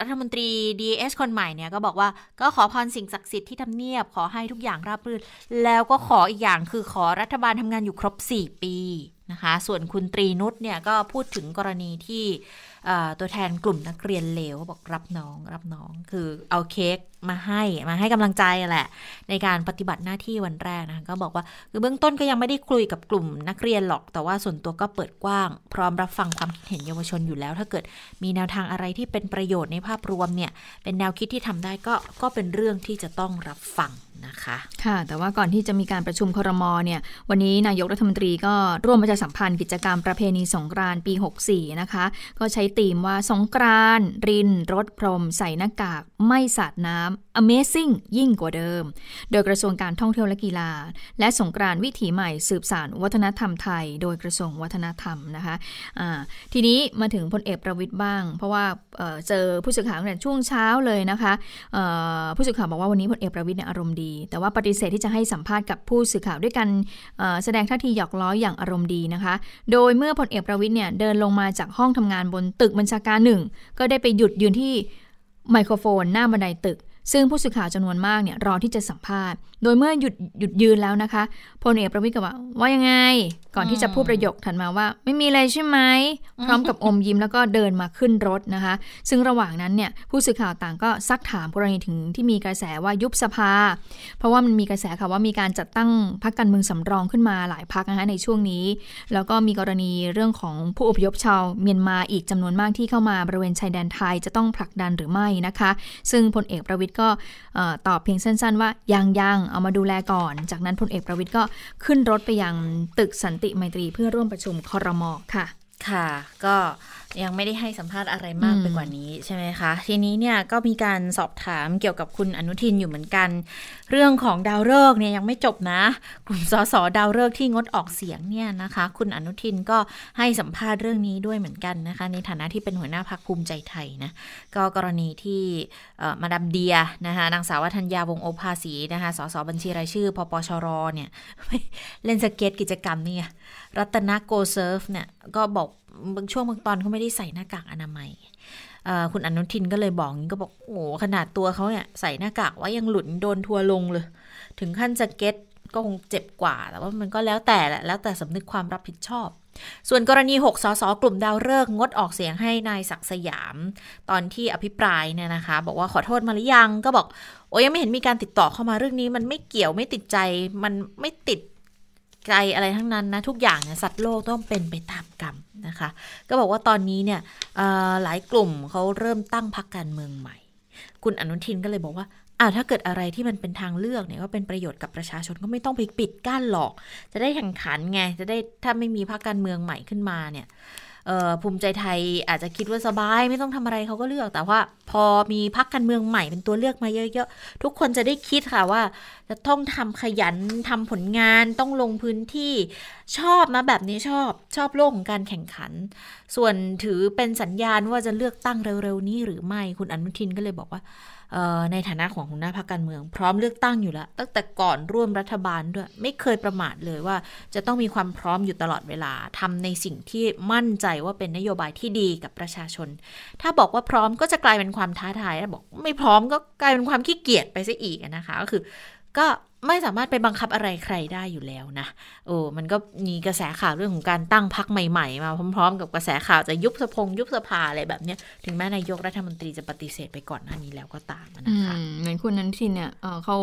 รัฐมนตรีดีเอสคนใหม่เนี่ยก็บอกว่าก็ขอพรสิ่งศักดิ์สิทธิ์ที่ทำเนียบขอให้ทุกอย่างราบรื่น แล้วก็ขออีกอย่างคือขอรัฐบาลทำงานอยู่ครบ 4 ปี นะคะ ส่วนคุณตรีนุชเนี่ยก็พูดถึงกรณีที่ตัวแทนกลุ่มนักเรียนเลวบอกรับน้องรับน้อง คือเอาเค้ก มาให้มาให้กำลังใจแหละ ในการปฏิบัติหน้าที่วันแรกนะก็บอกว่าคือเบื้องต้นก็ยังไม่ได้คุยกับกลุ่มนักเรียนหรอก แต่ว่าส่วนตัวก็เปิดกว้าง พร้อมรับฟังความคิดเห็นเยาวชนอยู่แล้ว ถ้าเกิดมีแนวทางอะไรที่เป็นประโยชน์ในภาพรวมเนี่ย เป็นแนวคิดที่ทำได้ก็ก็เป็นเรื่องที่จะต้องรับฟังนะคะค่ะแต่ว่าก่อนที่จะมีการประชุมครมเนี่ยวันนี้นายกรัฐมนตรีก็ร่วมประชาสัมพันธ์กิจกรรมประเพณีสงกรานต์ปี 64 นะคะ ก็ใช้ธีมว่าสงกรานต์ริน รถพรม ใส่หน้ากาก ไม่สาดน้ำ Amazing ยิ่งกว่าเดิม โดยกระทรวงการท่องเที่ยวและกีฬา และสงกรานต์วิถีใหม่สืบสานวัฒนธรรมไทย โดยกระทรวงวัฒนธรรมนะคะะทีนี้มาถึงพลเอกประวิทย์บ้าง เพราะว่าเเจอผู้สื่อข่าวเนี่ยช่วงเช้าเลยนะคะผู้สื่อข่าวบอกว่าวันนี้พลเอกประวิทย์เนี่ยอารมณ์ดี แต่ว่าปฏิเสธที่จะให้สัมภาษณ์กับผู้สื่อข่าวด้วยกันแสดงท่าทีหยอกล้ออย่างอารมณ์ดีนะคะ โดยเมื่อพลเอกประวิทย์เนี่ยเดินลงมาจากห้องทำงานบนตึกบัญชาการหนึ่งก็ได้ไปหยุดยืนที่ไมโครโฟนหน้าบันไดตึก ซึ่งผู้สื่อข่าวจำนวนมากเนี่ยรอที่จะสัมภาษณ์ โดยเมื่อหยุดหยุดยืนแล้วนะคะพลเอกประวิทย์ก็ว่าว่ายังไง ก่อนที่จะพูดประโยคถัดมาว่า ไม่มีอะไรใช่ไหมพร้อมกับอมยิ้มแล้วก็เดินมาขึ้นรถนะคะ ซึ่งระหว่างนั้นเนี่ยผู้สื่อข่าวต่างก็ซักถามกรณีถึงที่มีกระแสว่ายุบสภา เพราะว่ามันมีกระแสค่ะว่ามีการจัดตั้งพรรคการเมืองสำรองขึ้นมาหลายพรรคนะคะในช่วงนี้ แล้วก็มีกรณีเรื่องของผู้อพยพชาวเมียนมาอีกจำนวนมากที่เข้ามาบริเวณชายแดนไทยจะต้องผลักดันหรือไม่นะคะ ซึ่งพลเอกประวิทย์ก็ตอบเพียงสั้น ๆ ว่ายังยังเอามาดูแลก่อน จากนั้นพลเอกประวิทย์ก็ขึ้นรถไปยังตึกสันติไมตรีเพื่อร่วมประชุมคอรมอค่ะ ค่ะ ก็ ยังไม่ได้ให้สัมภาษณ์อะไรมากไปกว่านี้ใช่ไหมคะ ทีนี้เนี่ยก็มีการสอบถามเกี่ยวกับคุณอนุทินอยู่เหมือนกัน เรื่องของดาวฤกษ์เนี่ยยังไม่จบนะ กลุ่มสสดาวฤกษ์ที่งดออกเสียงเนี่ยนะคะ คุณอนุทินก็ให้สัมภาษณ์เรื่องนี้ด้วยเหมือนกันนะคะ ในฐานะที่เป็นหัวหน้าพักภูมิใจไทยนะก็กรณีที่มาดามเดียร์นะคะนางสาววทันยาวงษ์โอภาสีนะคะสสบัญชีรายชื่อพปชรเนี่ยเล่นสเก็ตกิจกรรมนี่รัตนโกเซิร์ฟเนี่ยก็บอก บางช่วงบางตอนเขาไม่ได้ใส่หน้ากากอนามัยคุณอนุทินก็เลยบอกงี้ก็บอกโอ้ขนาดตัวเขาเนี่ยใส่หน้ากากว่ายังหลุดโดนทัวร์ลงเลย ถึงขั้นสเก็ตก็คงเจ็บกว่า แต่ว่ามันก็แล้วแต่แหละแล้วแต่สำนึกความรับผิดชอบ ส่วนกรณี 6 สส กลุ่มดาวฤกษ์งดออกเสียงให้นายศักสยาม ตอนที่อภิปรายเนี่ยนะคะ บอกว่าขอโทษมาหรือยังก็บอก โอ้ยังไม่เห็นมีการติดต่อเข้ามาเรื่องนี้ มันไม่เกี่ยวไม่ติดใจมันไม่ติด ใจอะไรทั้งนั้นนะทุกอย่างเนี่ยสัตว์โลกต้องเป็นไปตามกรรมนะคะ ก็บอกว่าตอนนี้เนี่ยหลายกลุ่มเขาเริ่มตั้งพรรคการเมืองใหม่ คุณอนุทินก็เลยบอกว่าอ้าวถ้าเกิดอะไรที่มันเป็นทางเลือกเนี่ยก็เป็นประโยชน์กับประชาชนก็ไม่ต้องไปปิดกั้นหรอก จะได้แข่งขันไงจะได้ถ้าไม่มีพรรคการเมืองใหม่ขึ้นมาเนี่ย ภูมิใจไทยอาจจะคิดว่าสบายไม่ต้องทำอะไรเขาก็เลือกแต่ว่า พอมีพักการเมืองใหม่เป็นตัวเลือกมาเยอะๆ ทุกคนจะได้คิดค่ะว่า จะต้องทำขยันทำผลงานต้องลงพื้นที่ชอบนะแบบนี้ชอบชอบโลกของการแข่งขัน ส่วนถือเป็นสัญญาณว่าจะเลือกตั้งเร็วๆนี้หรือไม่คุณอนุทินก็เลยบอกว่า ในฐานะของหัวหน้าพรรคการเมือง พร้อมเลือกตั้งอยู่แล้วตั้งแต่ก่อนร่วมรัฐบาลด้วย ไม่เคยประมาทเลยว่า จะต้องมีความพร้อมอยู่ตลอดเวลาทำในสิ่งที่มั่นใจว่าเป็นนโยบายที่ดีกับประชาชน ถ้าบอกว่าพร้อมก็จะกลายเป็นความท้าทายถ้าบอกไม่พร้อมก็กลายเป็นความขี้เกียจไปซะอีกนะคะก็คือ ก็ ไม่สามารถไปบังคับอะไรใครได้อยู่แล้วนะโอ้มันก็มีกระแสข่าวเรื่องของการตั้งพักใหม่ๆ มาพร้อมๆ กับกระแสข่าวจะยุบสภงยุบสภาอะไรแบบนี้ถึงแม้นายกรัฐมนตรีจะปฏิเสธไปก่อนหน้านี้แล้วก็ตามนะคะเหมือนคุณนันทินเนี่ยเขา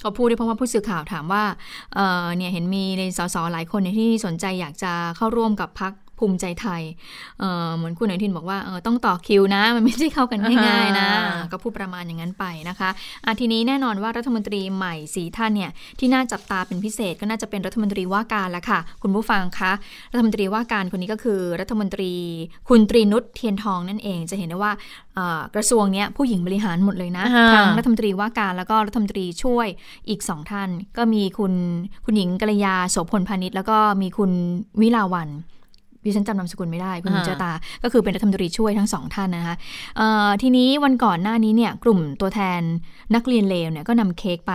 เขาพูดด้วยเพราะว่าผู้สื่อข่าวถามว่าเนี่ยเห็นมีในสสหลายคนที่สนใจอยากจะเข้าร่วมกับพัก ภูมิใจไทยเเหมือนคุณอนุทินบอกว่าต้องต่อคิวนะ มันไม่ใช่เข้ากันง่ายๆนะ ก็พูดประมาณอย่างนั้นไปนะคะะทีนี้แน่นอนว่ารัฐมนตรีใหม่สีท่านเนี่ยที่น่าจับตาเป็นพิเศษก็น่าจะเป็นรัฐมนตรีว่าการละค่ะ คุณผู้ฟังคะรัฐมนตรีว่าการคนนี้ก็คือรัฐมนตรีคุณตรีนุชเทียนทองนั่นเองจะเห็นได้ว่ากระทรวงนี้ผู้หญิงบริหารหมดเลยนะทางรัฐมนตรีว่าการแล้วก็รัฐมนตรีช่วยอีกสองท่าน ก็มีคุณคุณหญิงกัลยาโสพลพาณิชย์แล้วก็มีคุณวิลาวัน ดิฉันจำนามสกุลไม่ได้ คุณเจตา ก็คือเป็นรัฐมนตรีช่วยทั้งสองท่านนะคะทีนี้วันก่อนหน้านี้เนี่ยกลุ่มตัวแทนนักเรียนเลวเนี่ยก็นำเค้กไป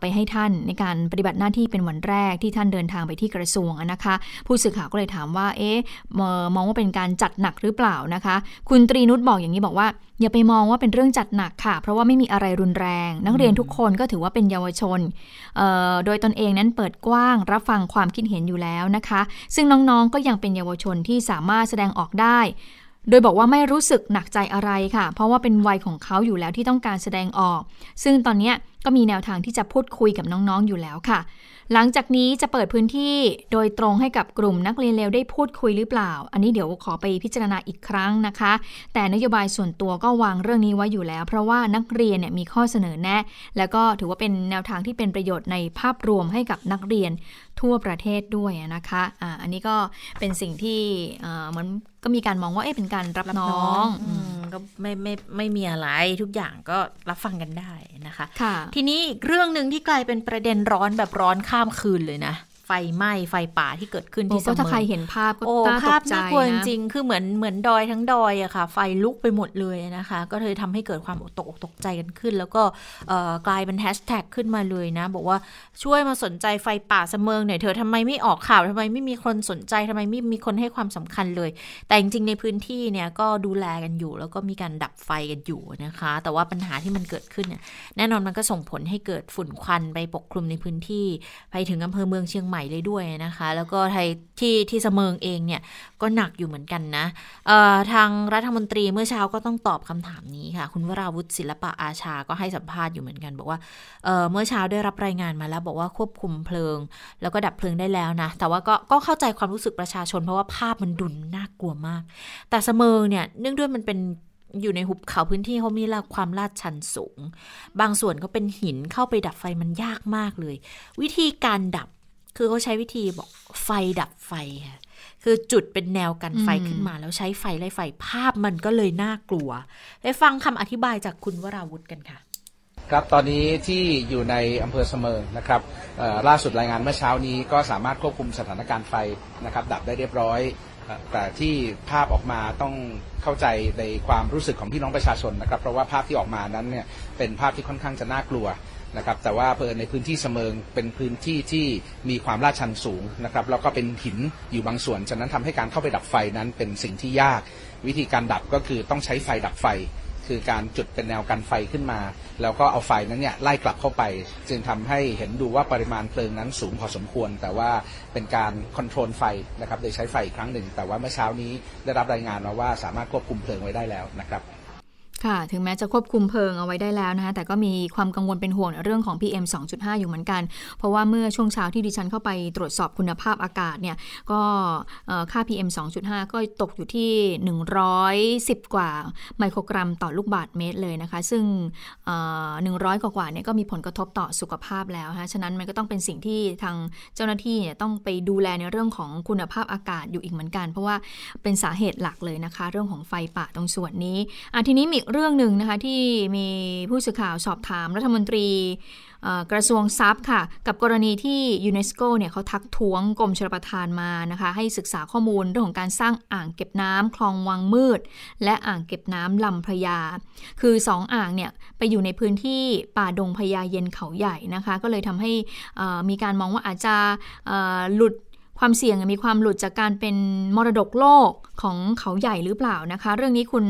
ไปให้ท่านในการปฏิบัติหน้าที่เป็นวันแรกที่ท่านเดินทางไปที่กระทรวงนะคะ ผู้สื่อข่าวก็เลยถามว่า เอ๊ะมองว่าเป็นการจัดหนักหรือเปล่านะคะ คุณตรีนุชบอกอย่างนี้บอกว่า อย่าไปมองว่าเป็นเรื่องจัดหนักค่ะ เพราะว่าไม่มีอะไรรุนแรง นักเรียนทุกคนก็ถือว่าเป็นเยาวชน โดยตนเองนั้นเปิดกว้างรับฟังความคิดเห็นอยู่แล้วนะคะ ซึ่งน้องๆก็ยังเป็นเยาวชนที่สามารถแสดงออกได้โดยบอกว่าไม่รู้สึกหนักใจอะไรค่ะ เพราะว่าเป็นวัยของเขาอยู่แล้วที่ต้องการแสดงออก ซึ่งตอนนี้ก็มีแนวทางที่จะพูดคุยกับน้องๆอยู่แล้วค่ะ หลังจากนี้จะเปิดพื้นที่โดยตรงให้กับกลุ่มนักเรียนเลวได้พูดคุยหรือเปล่า อันนี้เดี๋ยวขอไปพิจารณาอีกครั้งนะคะ แต่นโยบายส่วนตัวก็วางเรื่องนี้ไว้อยู่แล้ว เพราะว่านักเรียนเนี่ยมีข้อเสนอแนะ แล้วก็ถือว่าเป็นแนวทางที่เป็นประโยชน์ในภาพรวมให้กับนักเรียน ทั่วประเทศด้วยนะคะอ่าอันนี้ก็เป็นสิ่งที่มันก็มีการมองว่าเอ๊ะเป็นการรับน้องก็ไม่ไม่ไม่มีอะไรทุกอย่างก็รับฟังกันได้นะคะคะทีนี้เรื่องหนึ่งที่กลายเป็นประเด็นร้อนแบบร้อนข้ามคืนเลยนะ ไฟไหม้ไฟป่าที่เกิดขึ้นที่เสมอถ้าใครเห็นภาพก็น่าตกใจนะภาพน่ากลัวจริงคือเหมือนเหมือนดอยทั้งดอยอะค่ะ ไฟลุกไปหมดเลยนะคะ ก็เลยทำให้เกิดความตกตกใจกันขึ้น แล้วก็กลายเป็นแฮชแท็กขึ้นมาเลยนะ บอกว่าช่วยมาสนใจไฟป่าเสมอหน่อยเธอทำไมไม่ออกข่าวทำไมไม่มีคนสนใจทำไมไม่มีคนให้ความสำคัญเลย แต่จริงๆในพื้นที่เนี่ยก็ดูแลกันอยู่ แล้วก็มีการดับไฟกันอยู่นะคะ แต่ว่าปัญหาที่มันเกิดขึ้นเนี่ยแน่นอนมันก็ส่งผลให้เกิดฝุ่นควันไปปกคลุมในพื้นที่ ไปถึงอำเภอเมืองเชียงใหม่เลยด้วยนะคะ แล้วก็ไทยที่ที่เสมิงเองเนี่ยก็หนักอยู่เหมือนกันนะทางรัฐมนตรีเมื่อเช้าก็ต้องตอบคำถามนี้ค่ะ คุณวราวุฒิศิลปะอาชาก็ให้สัมภาษณ์อยู่เหมือนกัน บอกว่าเเมื่อเช้าได้รับรายงานมาแล้วบอกว่าควบคุมเพลิง แล้วก็ดับเพลิงได้แล้วนะ แต่ว่าก็ก็เข้าใจความรู้สึกประชาชนเพราะว่าภาพมันดุนน่ากลัวมาก แต่เสมิงเนี่ยเนื่องด้วยมันเป็นอยู่ในหุบเขาพื้นที่เขามีความลาดชันสูง บางส่วนก็เป็นหินเข้าไปดับไฟมันยากมากเลย วิธีการดับ คือเขาใช้วิธีบอกไฟดับไฟค่ะคือจุดเป็นแนวกันไฟขึ้นมา แล้วใช้ไฟไล่ไฟภาพมันก็เลยน่ากลัวไปฟังคำอธิบายจากคุณวราวุธกันค่ะ ครับตอนนี้ที่อยู่ในอำเภอเสมิงนะครับล่าสุดรายงานเมื่อเช้านี้ก็สามารถควบคุมสถานการณ์ไฟนะครับ ดับได้เรียบร้อยแต่ที่ภาพออกมาต้องเข้าใจในความรู้สึกของพี่น้องประชาชนนะครับ เพราะว่าภาพที่ออกมานั้นเนี่ยเป็นภาพที่ค่อนข้างจะน่ากลัว นะครับแต่ว่าเพอในพื้นที่เสมิงเป็นพื้นที่ที่มีความลาดชันสูงนะครับแล้วก็เป็นหินอยู่บางส่วน ฉะนั้นทำให้การเข้าไปดับไฟนั้นเป็นสิ่งที่ยาก วิธีการดับก็คือต้องใช้ไฟดับไฟ คือการจุดเป็นแนวกันไฟขึ้นมา แล้วก็เอาไฟนั้นเนี่ยไล่กลับเข้าไป จึงทำให้เห็นดูว่าปริมาณเพลิงนั้นสูงพอสมควร แต่ว่าเป็นการคอนโทรลไฟนะครับโดยใช้ไฟอีกครั้งหนึ่ง แต่ว่าเมื่อเช้านี้ได้รับรายงานมาว่าสามารถควบคุมเพลิงไว้ได้แล้วนะครับ ค่ะ ถึงแม้จะควบคุมเพลิงเอาไว้ได้แล้วนะคะ แต่ก็มีความกังวลเป็นห่วงเรื่องของ PM 2.5 อยู่เหมือนกัน เพราะว่าเมื่อช่วงเช้าที่ดิฉันเข้าไปตรวจสอบคุณภาพอากาศเนี่ย ก็ค่า PM 2.5 ก็ตกอยู่ที่ 110 กว่าไมโครกรัมต่อลูกบาศก์เมตรเลยนะคะ ซึ่ง 100กว่าเนี่ยก็มีผลกระทบต่อสุขภาพแล้วนะฉะนั้นมันก็ต้องเป็นสิ่งที่ทางเจ้าหน้าที่เนี่ยต้องไปดูแลในเรื่องของคุณภาพอากาศอยู่อีกเหมือนกัน เพราะว่าเป็นสาเหตุหลักเลยนะคะ เรื่องของไฟป่าตรงส่วนนี้อะทีนี้มีเรื่องหนึ่งนะคะที่มีผู้สื่อข่าวสอบถามรัฐมนตรีกระทรวงทรัพย์ค่ะ กับกรณีที่ยูเนสโกเนี่ยเขาทักท้วงกรมชลประทานมานะคะ ให้ศึกษาข้อมูลเรื่องของการสร้างอ่างเก็บน้ำคลองวังมืด และอ่างเก็บน้ำลำพระยาคือ2อ่างเนี่ยไปอยู่ในพื้นที่ป่าดงพญาเย็นเขาใหญ่นะคะ ก็เลยทำให้มีการมองว่าอาจจะหลุด ความเสี่ยงมีความหลุดจากการเป็นมรดกโลกของเขาใหญ่หรือเปล่านะคะ เรื่องนี้คุณ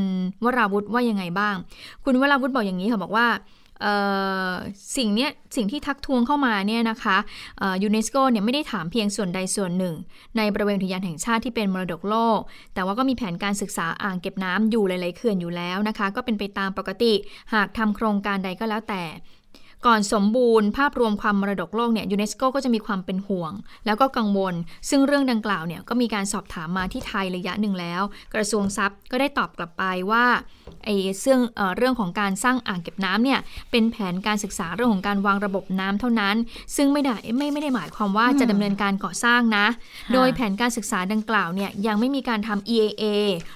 วราวุธว่ายังไงบ้าง คุณวราวุธบอกอย่างนี้ค่ะบอกว่าสิ่งนี้สิ่งที่ทักทวงเข้ามาเนี่ยนะคะยูเนสโกเนี่ยไม่ได้ถามเพียงส่วนใดส่วนหนึ่ง ในบริเวณอุทยานแห่งชาติที่เป็นมรดกโลก แต่ว่าก็มีแผนการศึกษาอ่างเก็บน้ำอยู่หลาย ๆ เขื่อนอยู่แล้วนะคะ ก็เป็นไปตามปกติหากทำโครงการใดก็แล้วแต่ ก่อนสมบูรณ์ภาพรวมความมรดกโลกเนี่ยยูเนสโกก็จะมีความเป็นห่วง แล้วก็กังวล ซึ่งเรื่องดังกล่าวเนี่ยก็มีการสอบถามมาที่ไทยระยะหนึ่งแล้ว กระทรวงทรัพย์ก็ได้ตอบกลับไปว่าไอ้เรื่องเเรื่องของการสร้างอ่างเก็บน้ำเนี่ยเป็นแผนการศึกษาเรื่องของการวางระบบน้ำเท่านั้น ซึ่งไม่ได้ไม่ไม่ได้หมายความว่าจะดำเนินการก่อสร้างนะ โดยแผนการศึกษาดังกล่าวเนี่ยยังไม่มีการทำ EAA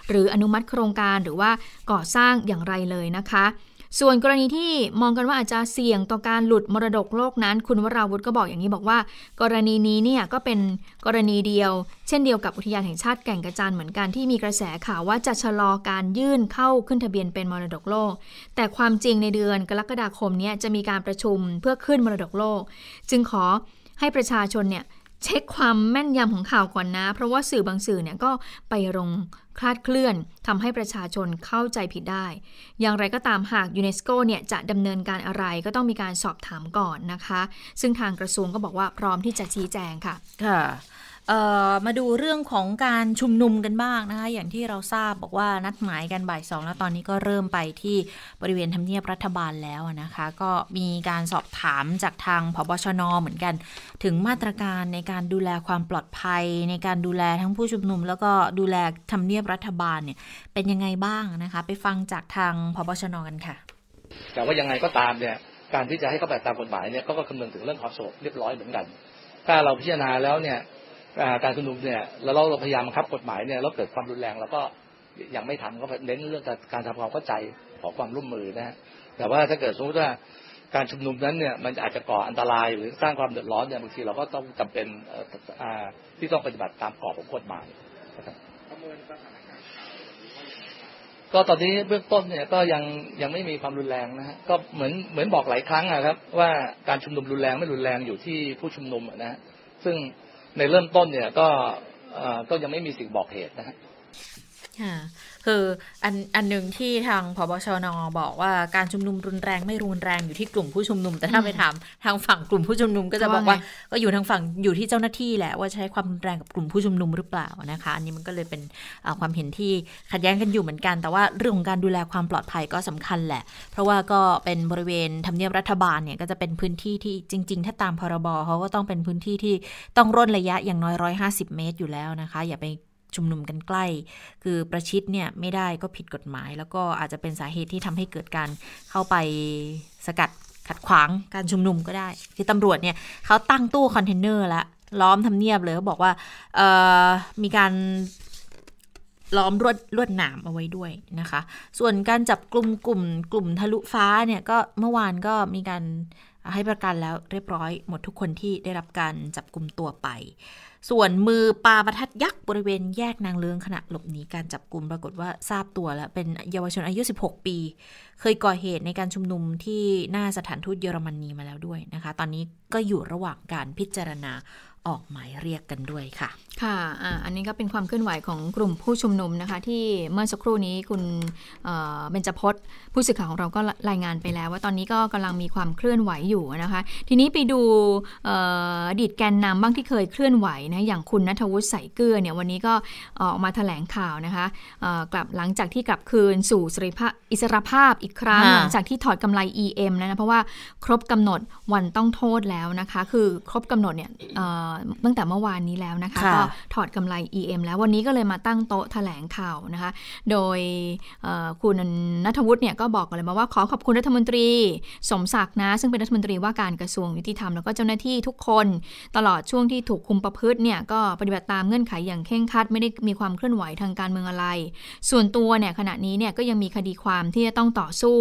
หรืออนุมัติโครงการหรือว่าก่อสร้างอย่างไรเลยนะคะ ส่วนกรณีที่มองกันว่าอาจจะเสี่ยงต่อการหลุดมรดกโลกนั้น คุณวราวุธก็บอกอย่างนี้บอกว่า กรณีนี้เนี่ยก็เป็นกรณีเดียว เช่นเดียวกับอุทยานแห่งชาติแก่งกระจานเหมือนกันที่มีกระแสข่าวว่าจะชะลอการยื่นเข้าขึ้นทะเบียนเป็นมรดกโลก แต่ความจริงในเดือนกรกฎาคมนี้จะมีการประชุมเพื่อขึ้นมรดกโลก จึงขอให้ประชาชนเนี่ย เช็คความแม่นยำของข่าวก่อนนะ เพราะว่าสื่อบางสื่อเนี่ยก็ไปลงคลาดเคลื่อนทำให้ประชาชนเข้าใจผิดได้ อย่างไรก็ตามหากยูเนสโกเนี่ยจะดำเนินการอะไรก็ต้องมีการสอบถามก่อนนะคะ ซึ่งทางกระทรวงก็บอกว่าพร้อมที่จะชี้แจงค่ะ ค่ะ มาดูเรื่องของการชุมนุมกันบ้างนะคะอย่างที่เราทราบบอกว่านัดหมายกันบ่ายสองแล้วตอนนี้ก็เริ่มไปที่บริเวณทำเนียบรัฐบาลแล้วนะคะ ก็มีการสอบถามจากทางพบชนเหมือนกัน ถึงมาตรการในการดูแลความปลอดภัย ในการดูแลทั้งผู้ชุมนุม แล้วก็ดูแลทำเนียบรัฐบาลเนี่ยเป็นยังไงบ้างนะคะ ไปฟังจากทางพบชนกันค่ะ แต่ว่ายังไงก็ตามเนี่ยการที่จะให้เขาแบบตามกฎหมายเนี่ยก็คำนึงถึงเรื่องความสงบเรียบร้อยเหมือนกัน ถ้าเราพิจารณาแล้วเนี่ย การชุมนุมเนี่ยแล้วเราพยายามบังคับกฎหมายเนี่ยแล้วเกิดความรุนแรงเราก็ยังไม่ทำก็เน้นเรื่องการทำความเข้าใจขอความร่วมมือนะแต่ว่าถ้าเกิดสมมติว่าการชุมนุมนั้นเนี่ยมันอาจจะก่ออันตรายหรือสร้างความเดือดร้อนเนี่ยบางทีเราก็ต้องจำเป็นที่ต้องปฏิบัติตามกรอบของกฎหมายก็ตอนนี้เบื้องต้นเนี่ยก็ยังยังไม่มีความรุนแรงนะฮะก็เหมือนเหมือนบอกหลายครั้งนะครับ ว่าการชุมนุมรุนแรงไม่รุนแรงอยู่ที่ผู้ชุมนุมนะฮะซึ่ง ในเริ่มต้นเนี่ยก็ก็ยังไม่มีสิ่งบอกเหตุนะฮะ คืออันอันหนึ่งที่ทางพบชนบอกว่าการชุมนุมรุนแรงไม่รุนแรงอยู่ที่กลุ่มผู้ชุมนุม แต่ถ้าไปถามทางฝั่งกลุ่มผู้ชุมนุมก็จะบอกว่าก็อยู่ทางฝั่งอยู่ที่เจ้าหน้าที่แหละว่าใช้ความรุนแรงกับกลุ่มผู้ชุมนุมหรือเปล่านะคะ อันนี้มันก็เลยเป็นความเห็นที่ขัดแย้งกันอยู่เหมือนกัน แต่ว่าเรื่องของการดูแลความปลอดภัยก็สำคัญแหละ เพราะว่าก็เป็นบริเวณทำเนียบรัฐบาลเนี่ยก็จะเป็นพื้นที่ที่จริง ๆ ถ้าตามพรบเขาก็ต้องเป็นพื้นที่ที่ต้องร่นระยะอย่างน้อย 150 เมตรอยู่แล้วนะคะ อย่าไป ชุมนุมกันใกล้ คือประชิดเนี่ยไม่ได้ก็ผิดกฎหมาย แล้วก็อาจจะเป็นสาเหตุที่ทำให้เกิดการเข้าไปสกัดขัดขวางการชุมนุมก็ได้ คือตำรวจเนี่ยเขาตั้งตู้คอนเทนเนอร์แล้วล้อมทำเนียบเลยเขาบอกว่ามีการล้อมรวดลวดหนามเอาไว้ด้วยนะคะ ส่วนการจับกลุ่มกลุ่มกลุ่มทะลุฟ้าเนี่ยก็เมื่อวานก็มีการให้ประกันแล้วเรียบร้อยหมดทุกคนที่ได้รับการจับกลุ่มตัวไป ส่วนมือปาประทัดยักษ์บริเวณแยกนางเลืองขณะหลบหนีการจับกลุ่มปรากฏว่าทราบตัวแล้ว เป็นเยาวชนอายุ 16 ปี เคยก่อเหตุในการชุมนุมที่หน้าสถานทูตเยอรมนีมาแล้วด้วยนะคะ ตอนนี้ก็อยู่ระหว่างการพิจารณา ออกหมายเรียกกันด้วยค่ะ ค่ะอ่าอันนี้ก็เป็นความเคลื่อนไหวของกลุ่มผู้ชุมนุมนะคะ ที่เมื่อสักครู่นี้คุณเบญจพจน์ผู้สื่อข่าวของเราก็รายงานไปแล้ว ว่าตอนนี้ก็กำลังมีความเคลื่อนไหวอยู่นะคะ ทีนี้ไปดูอดีตแกนนำบ้างที่เคยเคลื่อนไหวนะอย่างคุณนัทวุฒิใส่เกลือเนี่ยวันนี้ก็ออกมาแถลงข่าวนะคะกลับหลังจากที่กลับคืนสู่สริภาอิสรภาพอีกครั้งหลังจากที่ถอดกำไร EM แล้วนะเพราะว่าครบกำหนดวันต้องโทษแล้วนะคะ คือครบกำหนดเนี่ยตั้งแต่เมื่อวานนี้แล้วนะคะ ก็ถอดกำไร EM แล้ววันนี้ก็เลยมาตั้งโต๊ะแถลงข่าวนะคะ โดยคุณนัทวุฒิเนี่ยก็บอกเลยมาว่าขอขอบคุณรัฐมนตรี สมศักดิ์นะ ซึ่งเป็นรัฐมนตรีว่าการกระทรวงยุติธรรมแล้วก็เจ้าหน้าที่ทุกคน ตลอดช่วงที่ถูกคุมประพฤติเนี่ยก็ปฏิบัติตามเงื่อนไขอย่างเคร่งครัดไม่ได้มีความเคลื่อนไหวทางการเมืองอะไร ส่วนตัวเนี่ยขณะนี้เนี่ยก็ยังมีคดีความที่จะต้องต่อสู้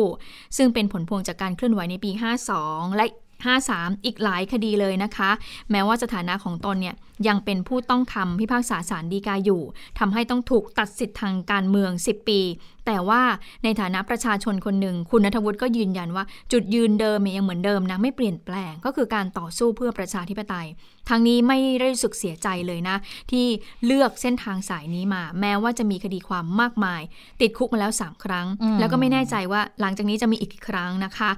ซึ่งเป็นผลพวงจากการเคลื่อนไหวในปี 52 และ 53 อีกหลายคดีเลยนะคะ แม้ว่าสถานะของตนเนี่ยยังเป็นผู้ต้องคำพิพากษาสารดีกาอยู่ทำให้ต้องถูกตัดสิทธิ์ทางการเมือง 10 ปี แต่ว่าในฐานะประชาชนคนหนึ่ง คุณนัทวุฒิก็ยืนยันว่า จุดยืนเดิมยังเหมือนเดิมนะไม่เปลี่ยนแปลงก็คือการต่อสู้เพื่อประชาธิปไตยทางนี้ไม่ได้รู้สึกเสียใจเลยนะ ที่เลือกเส้นทางสายนี้มา แม้ว่าจะมีคดีความมากมาย ติดคุกมาแล้ว 3 ครั้ง แล้วก็ไม่แน่ใจว่าหลังจากนี้จะมีอีกครั้งนะคะ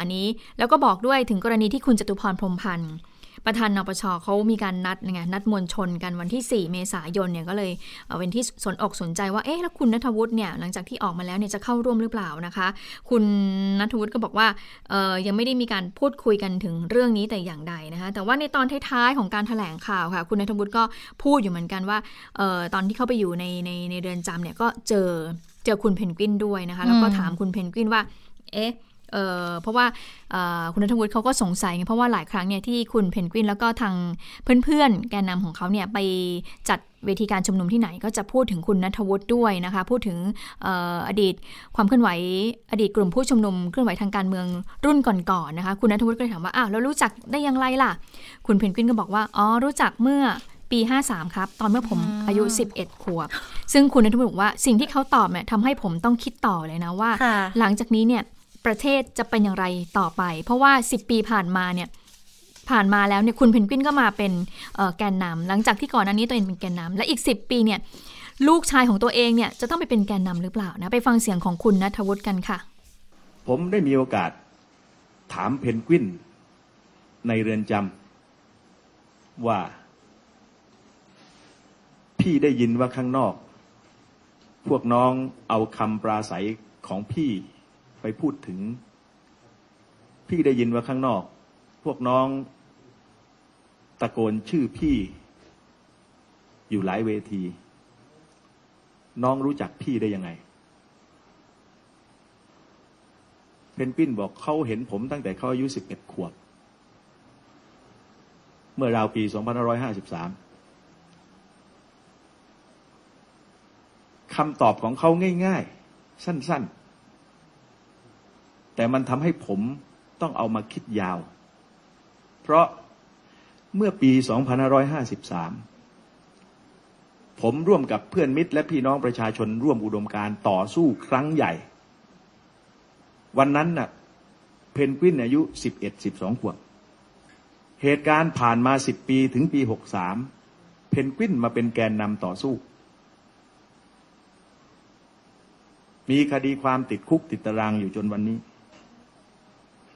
อันนี้แล้วก็บอกด้วยถึงกรณีที่คุณจตุพรพรมพันธ์ ประธานนปชเขามีการนัดไงนัดมวลชนกันวันที่ 4 เมษายนเนี่ยก็เลยเป็นที่สนอกสนใจว่าเอ๊ะแล้วคุณนัทวุฒิเนี่ยหลังจากที่ออกมาแล้วเนี่ยจะเข้าร่วมหรือเปล่านะคะ คุณนัทวุฒิก็บอกว่ายังไม่ได้มีการพูดคุยกันถึงเรื่องนี้แต่อย่างใดนะคะแต่ว่าในตอนท้ายๆของการถแถลงข่าวค่ะ คุณนัทวุฒิก็พูดอยู่เหมือนกันว่าตอนที่เข้าไปอยู่ในในในเรือนจำเนี่ยก็เจอเจอคุณเพนกวินด้วยนะคะ แล้วก็ถามคุณเพนกวินว่า เอ๊ะ เเพราะว่าคุณนัทวุฒิเขาก็สงสัยเพราะว่าหลายครั้งเนี่ยที่คุณเพนกวินแล้วก็ทางเพื่อนๆ แกนนำของเขาเนี่ยไปจัดเวทีการชุมนุมที่ไหนก็จะพูดถึงคุณนัทวุฒิด้วยนะคะ พูดถึงอดีตความเคลื่อนไหว อดีตกลุ่มผู้ชุมนุมเคลื่อนไหวทางการเมืองรุ่นก่อนๆนะคะ คุณนัทวุฒิก็เลยถามว่าอ้าวแล้วรู้จักได้ยังไงล่ะ คุณเพนกวินก็บอกว่าอ๋อรู้จักเมื่อปี 53 ครับ ตอนเมื่อผมอายุ 11 ขวบ ซึ่งคุณนัทวุฒิบอกว่าสิ่งที่เขาตอบเนี่ยทำให้ผมต้องคิดต่อเลยนะว่า หลังจากนี้เนี่ย ประเทศจะเป็นอย่างไรต่อไป เพราะว่า 10 ปีผ่านมาเนี่ยผ่านมาแล้วเนี่ยคุณเพนกวินก็มาเป็นแกนนำหลังจากที่ก่อนหน้านี้ตัวเองเป็นแกนนำและอีก 10 ปีเนี่ยลูกชายของตัวเองเนี่ยจะต้องไปเป็นแกนนำหรือเปล่านะไปฟังเสียงของคุณนัทวุฒิกันค่ะ ผมได้มีโอกาสถามเพนกวินในเรือนจำว่า พี่ได้ยินว่าข้างนอก พวกน้องเอาคำปราศัยของพี่ ไปพูดถึง พี่ได้ยินว่าข้างนอก พวกน้องตะโกนชื่อพี่ อยู่หลายเวที น้องรู้จักพี่ได้ยังไง เพนกวินบอกเขาเห็นผมตั้งแต่เขาอายุสิบเอ็ดขวบ เมื่อราวปีสองพันร้อยห้าสิบสามคำตอบของเขาง่าย ๆ สั้น ๆ แต่มันทำให้ผมต้องเอามาคิดยาว เพราะเมื่อปี 2553 ผมร่วมกับเพื่อนมิตร และพี่น้องประชาชนร่วมอุดมการต่อสู้ครั้งใหญ่ วันนั้นน่ะ เพนกวินอายุ 11-12 ขวบ เหตุการณ์ผ่านมา 10 ปีถึงปี 63 เพนกวินมาเป็นแกนนำต่อสู้ มีคดีความติดคุกติดตารางอยู่จนวันนี้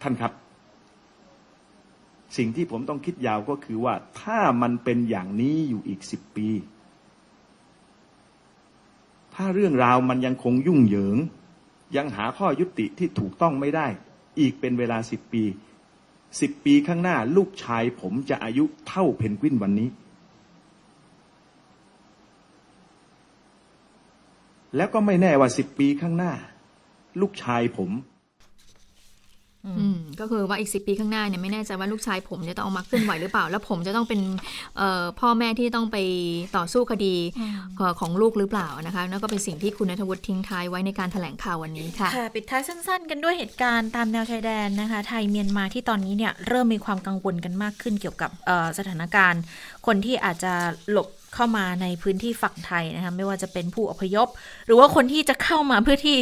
ท่านครับ สิ่งที่ผมต้องคิดยาวก็คือว่า ถ้ามันเป็นอย่างนี้อยู่อีกสิบปี ถ้าเรื่องราวมันยังคงยุ่งเหยิง ยังหาข้อยุติที่ถูกต้องไม่ได้ อีกเป็นเวลาสิบปีสิบปีข้างหน้า ลูกชายผมจะอายุเท่าเพนกวินวันนี้ แล้วก็ไม่แน่ว่าสิบปีข้างหน้า ลูกชายผม ก็คือว่าอีกสิปีข้างหน้าเนี่ยไม่แน่ใจว่าลูกชายผมจะต้องออกมาเคลื่อนไหวหรือเปล่า แล้วผมจะต้องเป็นเอ่อพ่อแม่ที่ต้องไปต่อสู้คดีของลูกหรือเปล่านะคะนั่นก็เป็นสิ่งที่คุณนัทวุฒิทิ้งท้ายไว้ในการแถลงข่าววันนี้ค่ะค่ะปิดท้ายสั้น ๆ กันด้วยเหตุการณ์ตามแนวชายแดนนะคะ ไทยเมียนมาที่ตอนนี้เนี่ยเริ่มมีความกังวลกันมากขึ้นเกี่ยวกับสถานการณ์ คนที่อาจจะหลบเข้ามาในพื้นที่ฝั่งไทยนะคะไม่ว่าจะเป็นผู้อพยพ หรือว่าคนที่จะเข้ามาเพื่อที่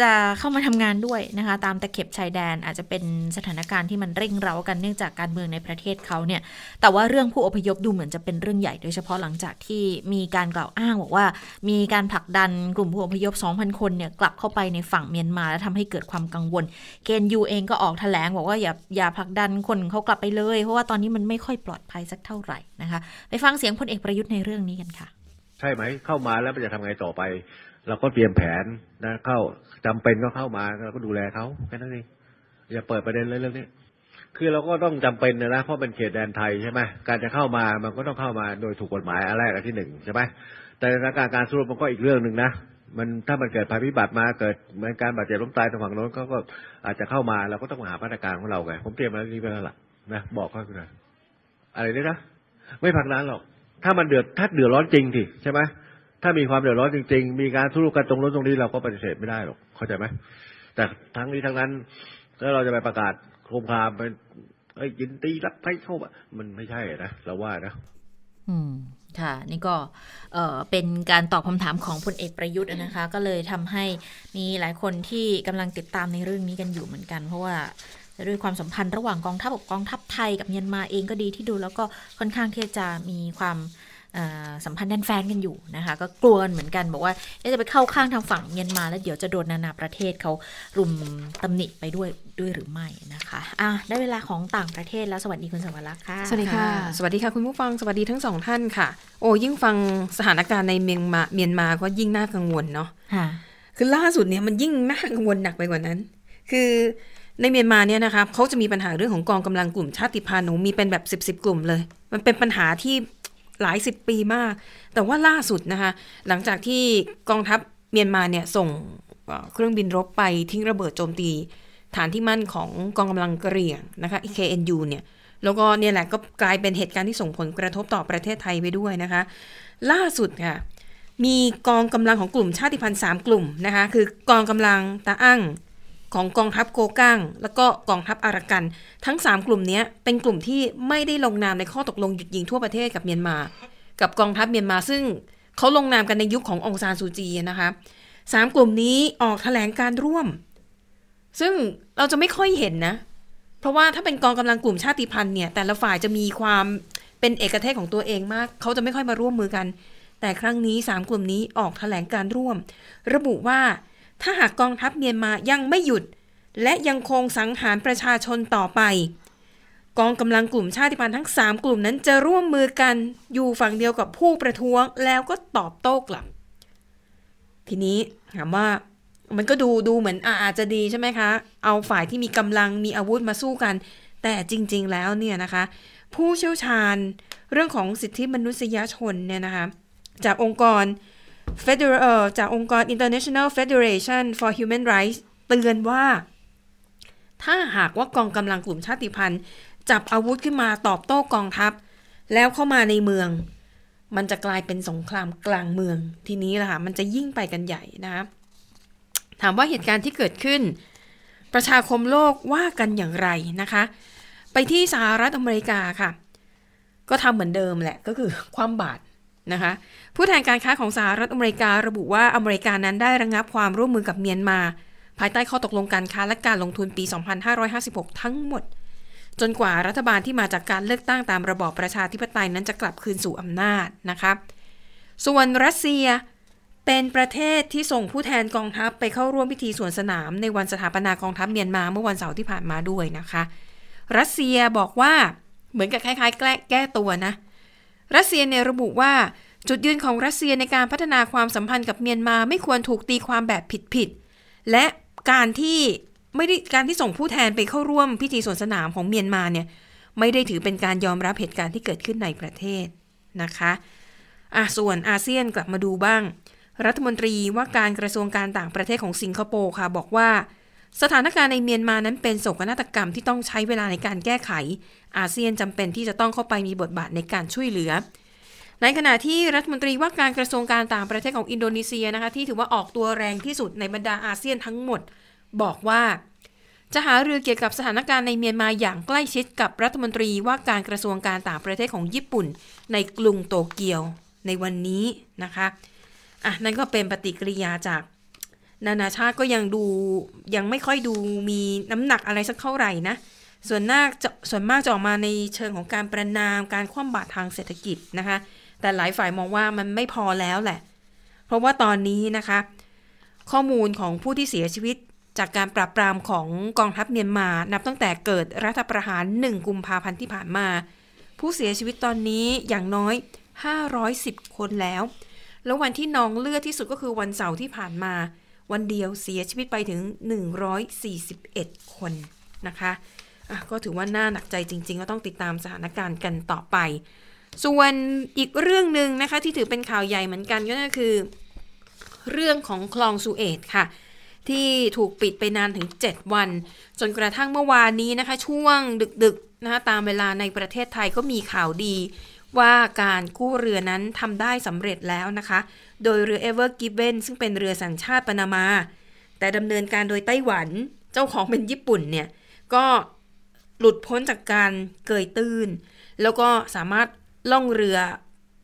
จะเข้ามาทำงานด้วยนะคะ ตามตะเข็บชายแดนอาจจะเป็นสถานการณ์ที่มันเร่งเร้ากันเนื่องจากการเมืองในประเทศเขาเนี่ย แต่ว่าเรื่องผู้อพยพดูเหมือนจะเป็นเรื่องใหญ่โดยเฉพาะหลังจากที่มีการกล่าวอ้างบอกว่า มีการผลักดันกลุ่มผู้อพยพ 2,000 คนเนี่ยกลับเข้าไปในฝั่งเมียนมา และทำให้เกิดความกังวล เกณฑ์ยูเองก็ออกแถลงบอกว่าอย่าอย่าผลักดันคนเขากลับไปเลย เพราะว่าตอนนี้มันไม่ค่อยปลอดภัยสักเท่าไหร่นะคะไปฟังเสียงพลเอกประยุทธ์ในเรื่องนี้กันค่ะ ใช่ไหมเข้ามาแล้วมันจะทำไงต่อไปเราก็เตรียมแผนนะเข้า จำเป็นก็เข้ามาเราก็ดูแลเขาแค่นั้นเองอย่าเปิดประเด็นเลยเรื่องนี้คือเราก็ต้องจำเป็นนะเพราะเป็นเขตแดนไทยใช่ไหมการจะเข้ามามันก็ต้องเข้ามาโดยถูกกฎหมายอันแรกอันที่หนึ่งใช่ไหมแต่สถานการณ์การสู้รบมันก็อีกเรื่องหนึ่งนะมันถ้ามันเกิดภัยพิบัติมาเกิดเหมือนการบาดเจ็บล้มตายตรงฝั่งโน้นก็ก็อาจจะเข้ามาเราก็ต้องหามาตรการของเราไงผมเตรียมมาเรื่องนี้ไปแล้วล่ะนะบอกเขาเลยอะไรนี่นะไม่พักนั้นหรอก ถ้ามันเดือดถ้าเดือดร้อนจริงทีใช่ไหมถ้ามีความเดือดร้อนจริง ๆ มีการทุรกันตรงโน้นตรงนี้เราก็ปฏิเสธไม่ได้หรอก เข้าใจไหมแต่ทั้งนี้ทั้งนั้นแล้วเราจะไปประกาศโคมคามเป็นเอ้ยยินตีรับไปเข้ามันไม่ใช่นะเราว่านะ อืม ค่ะ นี่ก็เออเป็นการตอบคำถามของพลเอกประยุทธ์นะคะ ก็เลยทำให้มีหลายคนที่กำลังติดตามในเรื่องนี้กันอยู่เหมือนกัน เพราะว่าด้วยความสัมพันธ์ระหว่างกองทัพกับกองทัพไทยกับเมียนมาเองก็ดีที่ดู แล้วก็ค่อนข้างที่จะมีความ สัมพันธ์แน่นแฟนกันอยู่นะคะ ก็กลัวเหมือนกันบอกว่าจะไปเข้าข้างทางฝั่งเมียนมา แล้วเดี๋ยวจะโดนนานาประเทศเขารุมตำหนิไปด้วยด้วยหรือไม่นะคะอะได้เวลาของต่างประเทศแล้วสวัสดีคุณสวรักษ์ค่ะสวัสดีค่ะ สวัสดีค่ะคุณผู้ฟังสวัสดีทั้งสองท่านค่ะ โอ้ยิ่งฟังสถานการณ์ในเมียนมาเมียนมาก็ยิ่งน่ากังวลเนาะคือล่าสุดเนี่ยมันยิ่งน่ากังวลหนักไปกว่านั้น คือในเมียนมาเนี่ยนะคะเขาจะมีปัญหาเรื่องของกองกำลังกลุ่มชาติพันธุ์มีเป็นแบบสิบสิบกลุ่มเลย มันเป็นปัญหาที่ หลายสิบปีมาก แต่ว่าล่าสุดนะคะ หลังจากที่กองทัพเมียนมาเนี่ยส่งเครื่องบินรบไปทิ้งระเบิดโจมตี ฐานที่มั่นของกองกำลังกระเหรี่ยงนะคะ KNU เนี่ย แล้วก็เนี่ยแหละก็กลายเป็นเหตุการณ์ที่ส่งผลกระทบต่อประเทศไทยไปด้วยนะคะ ล่าสุดค่ะ มีกองกำลังของกลุ่มชาติพันธุ์สามกลุ่มนะคะ คือกองกำลังตาอั้ง ของกองทัพโกก้าง แล้วก็กองทัพอารักัน ทั้ง 3 กลุ่มนี้เป็นกลุ่มที่ไม่ได้ลงนามในข้อตกลงหยุดยิงทั่วประเทศกับเมียนมา กับกองทัพเมียนมาซึ่งเขาลงนามกันในยุคขององซานซูจีนะคะสามกลุ่มนี้ออกแถลงการร่วม ซึ่งเราจะไม่ค่อยเห็นนะ เพราะว่าถ้าเป็นกองกำลังกลุ่มชาติพันธุ์เนี่ยแต่ละฝ่ายจะมีความเป็นเอกเทศของตัวเองมาก เขาจะไม่ค่อยมาร่วมมือกัน แต่ครั้งนี้สามกลุ่มนี้ออกแถลงการร่วม ระบุว่า ถ้าหากกองทัพเมียนมายังไม่หยุด และยังคงสังหารประชาชนต่อไป กองกำลังกลุ่มชาติพันธุ์ทั้ง 3 กลุ่มนั้นจะร่วมมือกันอยู่ฝั่งเดียวกับผู้ประท้วงแล้วก็ตอบโต้กลับ ทีนี้ถามว่ามันก็ดูดูเหมือนอาจจะดีใช่ไหมคะ เอาฝ่ายที่มีกำลังมีอาวุธมาสู้กัน แต่จริง ๆ แล้วเนี่ยนะคะ ผู้เชี่ยวชาญเรื่องของสิทธิมนุษยชนเนี่ยนะคะจากองค์กร Federal จากองค์กร International Federation for Human Rights เตือนว่า ถ้าหากว่ากองกำลังกลุ่มชาติพันธุ์ จับอาวุธขึ้นมาตอบโต้กองทัพ แล้วเข้ามาในเมือง มันจะกลายเป็นสงครามกลางเมือง ทีนี้ล่ะค่ะมันจะยิ่งไปกันใหญ่นะถามว่าเหตุการณ์ที่เกิดขึ้น ประชาคมโลกว่ากันอย่างไรนะคะ ไปที่สหรัฐอเมริกาค่ะ ก็ทำเหมือนเดิมแหละก็คือความบาด นะคะผู้แทนการค้าของสหรัฐอเมริการะบุว่าอเมริกานั้นได้ระงงับความร่วมมือกับเมียนมา ภายใต้ข้อตกลงการค้าและการลงทุนปี 2556 ทั้งหมด จนกว่ารัฐบาลที่มาจากการเลือกตั้งตามระบอบประชาธิปไตยนั้นจะกลับคืนสู่อำนาจนะคะส่วนรัสเซียเป็นประเทศที่ส่งผู้แทนกองทัพไปเข้าร่วมพิธีสวนสนามในวันสถาปนากองทัพเมียนมาเมื่อวันเสาร์ที่ผ่านมาด้วยนะคะ รัสเซียบอกว่าเหมือนกับคล้ายๆ แก้แก้ตัวนะ รัสเซียเนี่ยระบุว่าจุดยืนของรัสเซียในการพัฒนาความสัมพันธ์กับเมียนมาไม่ควรถูกตีความแบบผิดๆและการที่ไม่ได้การที่ส่งผู้แทนไปเข้าร่วมพิธีสวนสนามของเมียนมาเนี่ยไม่ได้ถือเป็นการยอมรับเหตุการณ์ที่เกิดขึ้นในประเทศนะคะอะส่วนอาเซียนกลับมาดูบ้าง รัฐมนตรีว่าการกระทรวงการต่างประเทศของสิงคโปร์ค่ะบอกว่า สถานการณ์ในเมียนมานั้นเป็นโศกนาฏกรรมที่ต้องใช้เวลาในการแก้ไข อาเซียนจำเป็นที่จะต้องเข้าไปมีบทบาทในการช่วยเหลือ ในขณะที่รัฐมนตรีว่าการกระทรวงการต่างประเทศของอินโดนีเซียนะคะที่ถือว่าออกตัวแรงที่สุดในบรรดาอาเซียนทั้งหมด บอกว่า จะหารือเกี่ยวกับสถานการณ์ในเมียนมาอย่างใกล้ชิดกับรัฐมนตรีว่าการกระทรวงการต่างประเทศของญี่ปุ่น ในกรุงโตเกียวในวันนี้นะคะอะนั่นก็เป็นปฏิกิริยาจาก นานาชาติก็ยังดูยังไม่ค่อยดูมีน้ำหนักอะไรสักเท่าไหร่นะ ส่วนมากจะส่วนมากจะออกมาในเชิงของการประนามการคว่ำบาตรทางเศรษฐกิจนะคะ แต่หลายฝ่ายมองว่ามันไม่พอแล้วแหละ เพราะว่าตอนนี้นะคะ ข้อมูลของผู้ที่เสียชีวิตจากการปราบปรามของกองทัพเมียนมา นับตั้งแต่เกิดรัฐประหาร 1 กุมภาพันธ์ที่ผ่านมา ผู้เสียชีวิตตอนนี้อย่างน้อย 510 คนแล้ว แล้ววันที่นองเลือดที่สุดก็คือวันเสาร์ที่ผ่านมา วันเดียวเสียชีวิตไปถึง 141 คนนะคะะก็ถือว่าน่าหนักใจจริง ๆ ก็ต้องติดตามสถานการณ์กันต่อไป ส่วนอีกเรื่องหนึ่งนะคะที่ถือเป็นข่าวใหญ่เหมือนกันก็คือ เรื่องของคลองสุเอตค่ะ ที่ถูกปิดไปนานถึง 7 วัน จนกระทั่งเมื่อวานนี้นะคะ ช่วงดึกๆนะคะตามเวลาในประเทศไทยก็มีข่าวดี ว่าการกู้เรือนั้นทำได้สำเร็จแล้วนะคะ โดยเรือ Ever Given ซึ่งเป็นเรือสัญชาติปานามา แต่ดำเนินการโดยไต้หวัน เจ้าของเป็นญี่ปุ่นเนี่ย ก็หลุดพ้นจากการเกยตื้น แล้วก็สามารถล่องเรือ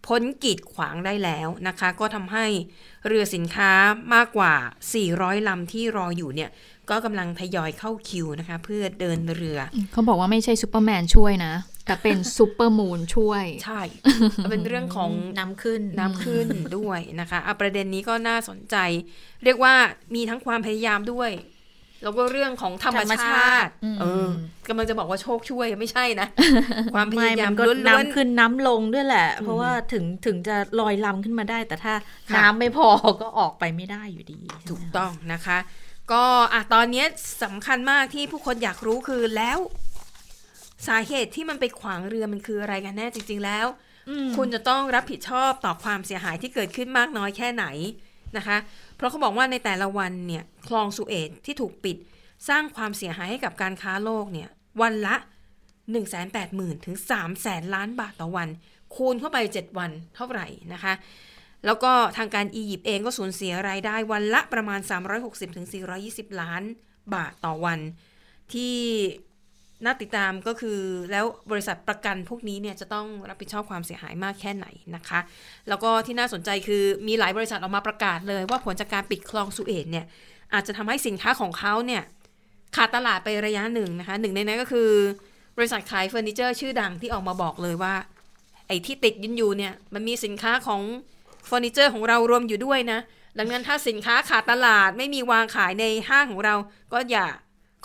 พ้นกีดขวางได้แล้วนะคะ ก็ทำให้เรือสินค้ามากกว่า 400 ลำที่รออยู่เนี่ย ก็กำลังทยอยเข้าคิวนะคะ เพื่อเดินเรือ เขาบอกว่าไม่ใช่ซูเปอร์แมนช่วยนะ แต่เป็นซูเปอร์มูนช่วย ใช่ เป็นเรื่องของน้ำขึ้นน้ำขึ้นด้วยนะคะอะประเด็นนี้ก็น่าสนใจ เรียกว่ามีทั้งความพยายามด้วย แล้วก็เรื่องของธรรมธรรมชาชาติติอืมเออกำลังจะบอกว่าโชคช่วยไม่ใช่นะ ความพยายามไนก็ล้วนๆน้ำขึ้นน้ำลงด้วยแหละอืมเพราะว่าถึงถึงจะลอยลำขึ้นมาได้ แต่ถ้าค่ะน้ำไม่พอก็ออกไปไม่ได้อยู่ดี ถูกต้องนะคะ ก็อะตอนนี้สำคัญมากที่ผู้คนอยากรู้คือแล้ว สาเหตุที่มันไปขวางเรือมันคืออะไรกันแน่จริง ๆ แล้วอืมคุณจะต้องรับผิดชอบต่อความเสียหายที่เกิดขึ้นมากน้อยแค่ไหนนะคะ เพราะเขาบอกว่าในแต่ละวันเนี่ยคลองสุเอตที่ถูกปิด สร้างความเสียหายให้กับการค้าโลกเนี่ยวันละ 1 8 0 0 0 0ถึง3 0 0แสนล้านบาทต่อวัน คูณเข้าไป 7 วันเท่าไหร่นะคะ แล้วก็ทางการอียิปต์เองก็สูญเสียรายได้วันละประมาณ 360ถึง420 ล้านบาทต่อวัน ที่ น่าติดตามก็คือแล้วบริษัทประกันพวกนี้เนี่ยจะต้องรับผิดชอบความเสียหายมากแค่ไหนนะคะ แล้วก็ที่น่าสนใจคือมีหลายบริษัทออกมาประกาศเลย ว่าผลจากการปิดคลองสุเอตเนี่ยอาจจะทำให้สินค้าของเขาเนี่ยขาดตลาดไประยะหนึ่งนะคะหนึ่งในนั้นก็คือบริษัทขายเฟอร์นิเจอร์ชื่อดังที่ออกมาบอกเลยว่า ไอ้ที่ติดยินอยู่เนี่ยมันมีสินค้าของเฟอร์นิเจอร์ของเรารวมอยู่ด้วยนะ ดังนั้นถ้าสินค้าขาดตลาดไม่มีวางขายในห้างของเราก็อย่า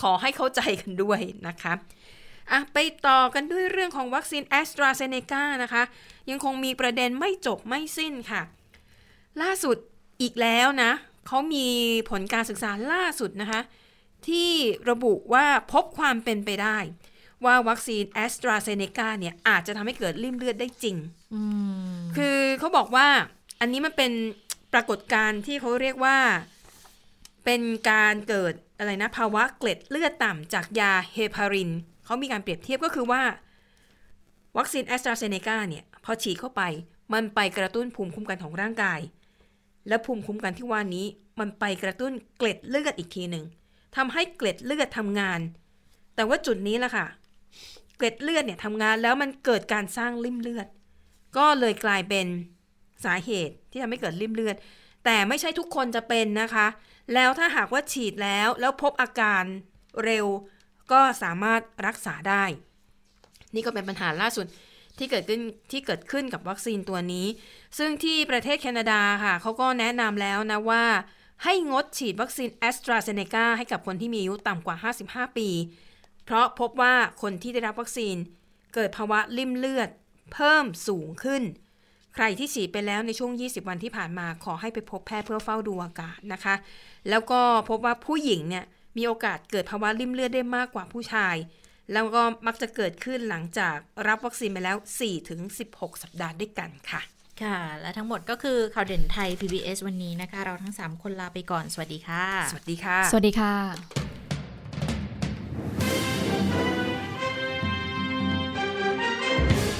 ขอให้เข้าใจกันด้วยนะคะอะไปต่อกันด้วยเรื่องของวัคซีนแอสตราเซเนกานะคะ ยังคงมีประเด็นไม่จบไม่สิ้นค่ะ ล่าสุดอีกแล้วนะเขามีผลการศึกษาล่าสุดนะคะ ที่ระบุว่าพบความเป็นไปได้ ว่าวัคซีนแอสตราเซเนกาเนี่ย อาจจะทำให้เกิดริ่มเลือดได้จริงอืมคือเขาบอกว่าอันนี้มันเป็นปรากฏการณ์ที่เขาเรียกว่า เป็นการเกิดอะไรนะภาวะเกล็ดเลือดต่ำจากยาเฮปารินเขามีการเปรียบเทียบก็คือว่า วัคซีนแอสตราเซเนกาเนี่ย พอฉีดเข้าไปมันไปกระตุ้นภูมิคุ้มกันของร่างกาย และภูมิคุ้มกันที่ว่านี้มันไปกระตุ้นเกล็ดเลือดอีกทีหนึ่งทำให้เกล็ดเลือดทำงาน แต่ว่าจุดนี้แหละค่ะ เกล็ดเลือดเนี่ยทำงานแล้วมันเกิดการสร้างริ่มเลือด ก็เลยกลายเป็นสาเหตุที่ทำให้เกิดริ่มเลือด แต่ไม่ใช่ทุกคนจะเป็นนะคะ แล้วถ้าหากว่าฉีดแล้วแล้วพบอาการเร็ว ก็สามารถรักษาได้ นี่ก็เป็นปัญหาล่าสุดที่เกิดขึ้นที่เกิดขึ้นกับวัคซีนตัวนี้ ซึ่งที่ประเทศแคนาดาค่ะเขาก็แนะนำแล้วนะว่า ให้งดฉีดวัคซีนแอสตราเซเนกาให้กับคนที่มีอายุต่ำกว่า 55 ปี เพราะพบว่าคนที่ได้รับวัคซีน เกิดภาวะริ่มเลือด เพิ่มสูงขึ้น ใครที่ฉีดไปแล้วในช่วง 20 วันที่ผ่านมาขอให้ไปพบแพทย์เพื่อเฝ้าดูอาการนะคะ แล้วก็พบว่าผู้หญิงเนี่ยมีโอกาสเกิดภาวะริ่มเลือดได้มากกว่าผู้ชาย แล้วก็มักจะเกิดขึ้นหลังจากรับวัคซีนไปแล้ว 4-16 สัปดาห์ด้วยกันค่ะ ค่ะ และทั้งหมดก็คือข่าวเด่นไทย PBS วันนี้นะคะ เราทั้ง 3 คนลาไปก่อน สวัสดีค่ะ สวัสดีค่ะ สวัสดีค่ะ